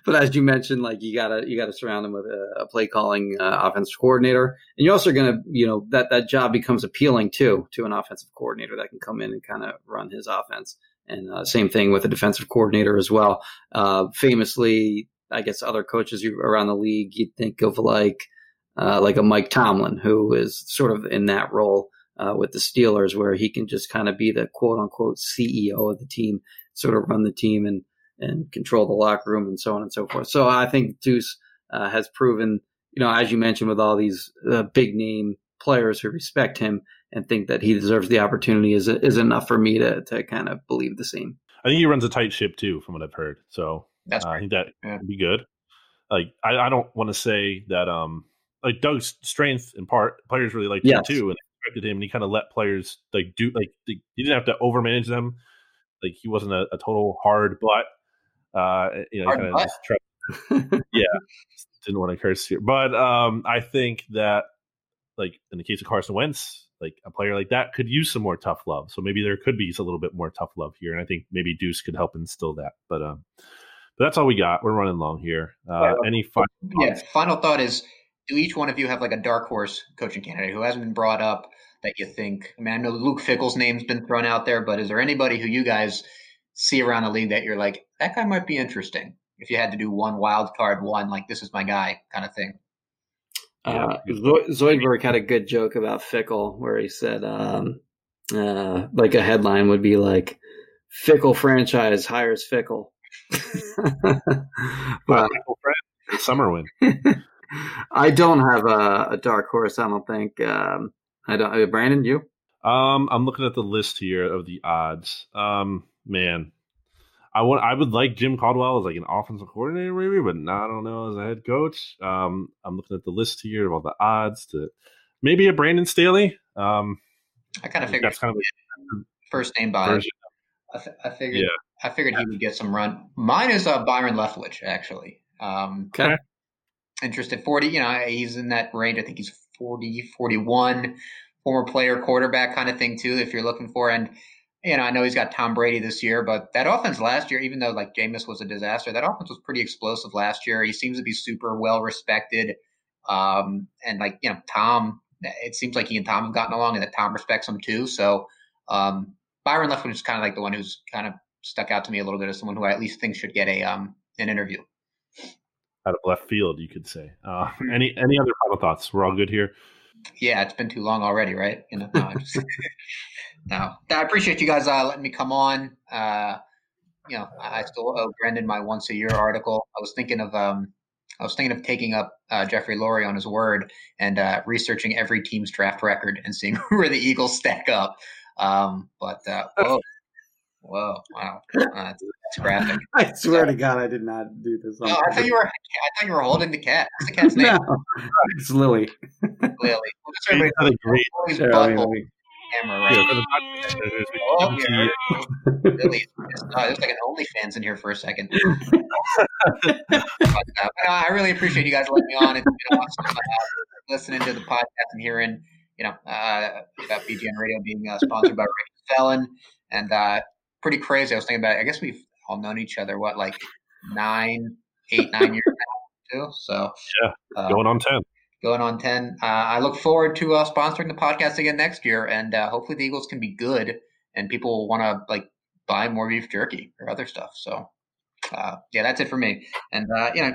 [SPEAKER 3] but as you mentioned, like you gotta you gotta surround him with a, a play calling uh, offensive coordinator, and you're also gonna you know that that job becomes appealing too to an offensive coordinator that can come in and kind of run his offense. And uh, same thing with a defensive coordinator as well. Uh, famously, I guess other coaches around the league, you'd think of like uh, like a Mike Tomlin, who is sort of in that role uh, with the Steelers, where he can just kind of be the quote unquote CEO of the team, sort of run the team and and control the locker room and so on and so forth. So I think Deuce uh, has proven, you know, as you mentioned, with all these uh, big name players who respect him and think that he deserves the opportunity is is enough for me to to kind of believe the same.
[SPEAKER 5] I think he runs a tight ship too, from what I've heard. So
[SPEAKER 4] that's uh,
[SPEAKER 5] I think that yeah. would be good. Like I, I don't want to say that um like Doug's strength in part players really like yes. him too, and him, and he kind of let players like do like he didn't have to overmanage them. Like he wasn't a, a total hard butt. Uh, you know, kind of just tried, yeah, didn't want to curse here, but um, I think that like in the case of Carson Wentz, like a player like that could use some more tough love. So maybe there could be a little bit more tough love here, and I think maybe Deuce could help instill that. But um, but that's all we got. We're running long here. Uh, any final?
[SPEAKER 4] Yeah, final thought is: Do each one of you have like a dark horse coaching candidate who hasn't been brought up that you think? I mean, I know Luke Fickell's name's been thrown out there, but is there anybody who you guys see around the league that you're like that guy might be interesting? If you had to do one wild card, one like this is my guy kind of thing.
[SPEAKER 3] Uh, Zoidberg had a good joke about Fickell where he said, um, uh, like a headline would be like, Fickle franchise hires Fickell.
[SPEAKER 5] but summer win.
[SPEAKER 3] I don't have a, a, dark horse. I don't think. Um, I don't. Uh, Brandon, you?
[SPEAKER 5] Um, I'm looking at the list here of the odds. Um, man, I want. I would like Jim Caldwell as like an offensive coordinator, maybe, but not. I don't know as a head coach. Um, I'm looking at the list here of all the odds to maybe a Brandon Staley. Um,
[SPEAKER 4] I kind of figured that's kind of a first name by. I, th- I figured. Yeah. I figured he would get some run. Mine is uh, Byron Leftwich, actually. Um,
[SPEAKER 3] okay.
[SPEAKER 4] Interested 40, you know, he's in that range. I think he's 40, 41, former player, quarterback kind of thing, too, if you're looking for. And, you know, I know he's got Tom Brady this year, but that offense last year, even though like Jameis was a disaster, that offense was pretty explosive last year. He seems to be super well respected. Um, and like, you know, Tom, it seems like he and Tom have gotten along and that Tom respects him too. So, um, Byron Leftwich is kind of like the one who's kind of stuck out to me a little bit as someone who I at least think should get a um an interview.
[SPEAKER 5] Out of left field, you could say. Uh, any any other final thoughts? We're all good here.
[SPEAKER 4] Yeah, it's been too long already, right? You know, no, just, no. I appreciate you guys uh, letting me come on. Uh, you know, I still owe Brendan my once a year article. I was thinking of um, I was thinking of taking up uh, Jeffrey Lurie on his word and uh, researching every team's draft record and seeing where the Eagles stack up. Um, but uh, whoa, Whoa! Wow, uh, that's, graphic.
[SPEAKER 3] I swear to God, I did not do this.
[SPEAKER 4] No, I thought you were. I thought you were holding the cat. What's the cat's name?
[SPEAKER 3] no, it's Lily.
[SPEAKER 4] Lily. Well, that's a great camera right. Yeah, oh, yeah. Lily, uh, there's like an OnlyFans in here for a second. but, uh, I really appreciate you guys letting me on. It's been awesome uh, listening to the podcast and hearing, you know, uh, about BGN Radio being uh, sponsored by Rick Felon. And uh, pretty crazy. I was thinking about it. I guess we've all known each other, what, like nine, eight, nine years now, too? So,
[SPEAKER 5] yeah, uh, going on 10.
[SPEAKER 4] Going on 10. Uh, I look forward to uh, sponsoring the podcast again next year, and uh, hopefully the Eagles can be good and people will want to, like, buy more beef jerky or other stuff. So, uh, yeah, that's it for me. And, uh, you know,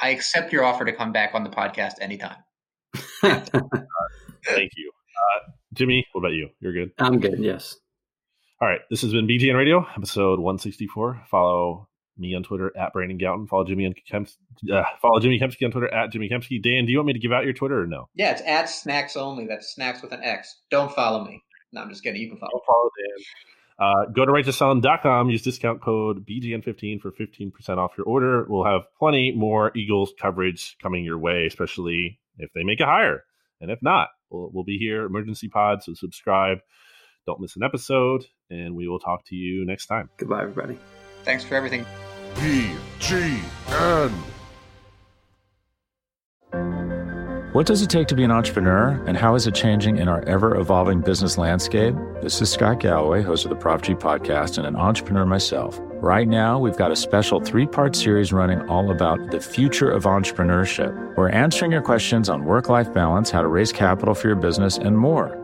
[SPEAKER 4] I accept your offer to come back on the podcast anytime.
[SPEAKER 5] Thank you. Jimmy, what about you? You're good?
[SPEAKER 3] I'm good, yes.
[SPEAKER 5] All right, this has been BGN Radio, episode 164. Follow me on Twitter at Brandon Gowton. Follow Jimmy and Kemp, uh, follow Jimmy Kempski on Twitter at Jimmy Kempski. Dan, do you want me to give out your Twitter or no?
[SPEAKER 4] Yeah, it's at Snacks only. That's Snacks with an X. Don't follow me. No, I'm just kidding. You can follow.
[SPEAKER 5] Don't follow Dan. Uh, go to righteousfelon.com. Use discount code BGN15 for 15% off your order. We'll have plenty more Eagles coverage coming your way, especially if they make a hire. And if not, we'll, we'll be here. Emergency pod. So subscribe. Don't miss an episode, and we will talk to you next time.
[SPEAKER 3] Goodbye, everybody.
[SPEAKER 4] Thanks for everything.
[SPEAKER 2] BGN.
[SPEAKER 1] What does it take to be an entrepreneur, and how is it changing in our ever evolving business landscape? This is Scott Galloway, host of the Prop G podcast, and an entrepreneur myself. Right now, we've got a special three part series running all about the future of entrepreneurship. We're answering your questions on work life balance, how to raise capital for your business, and more.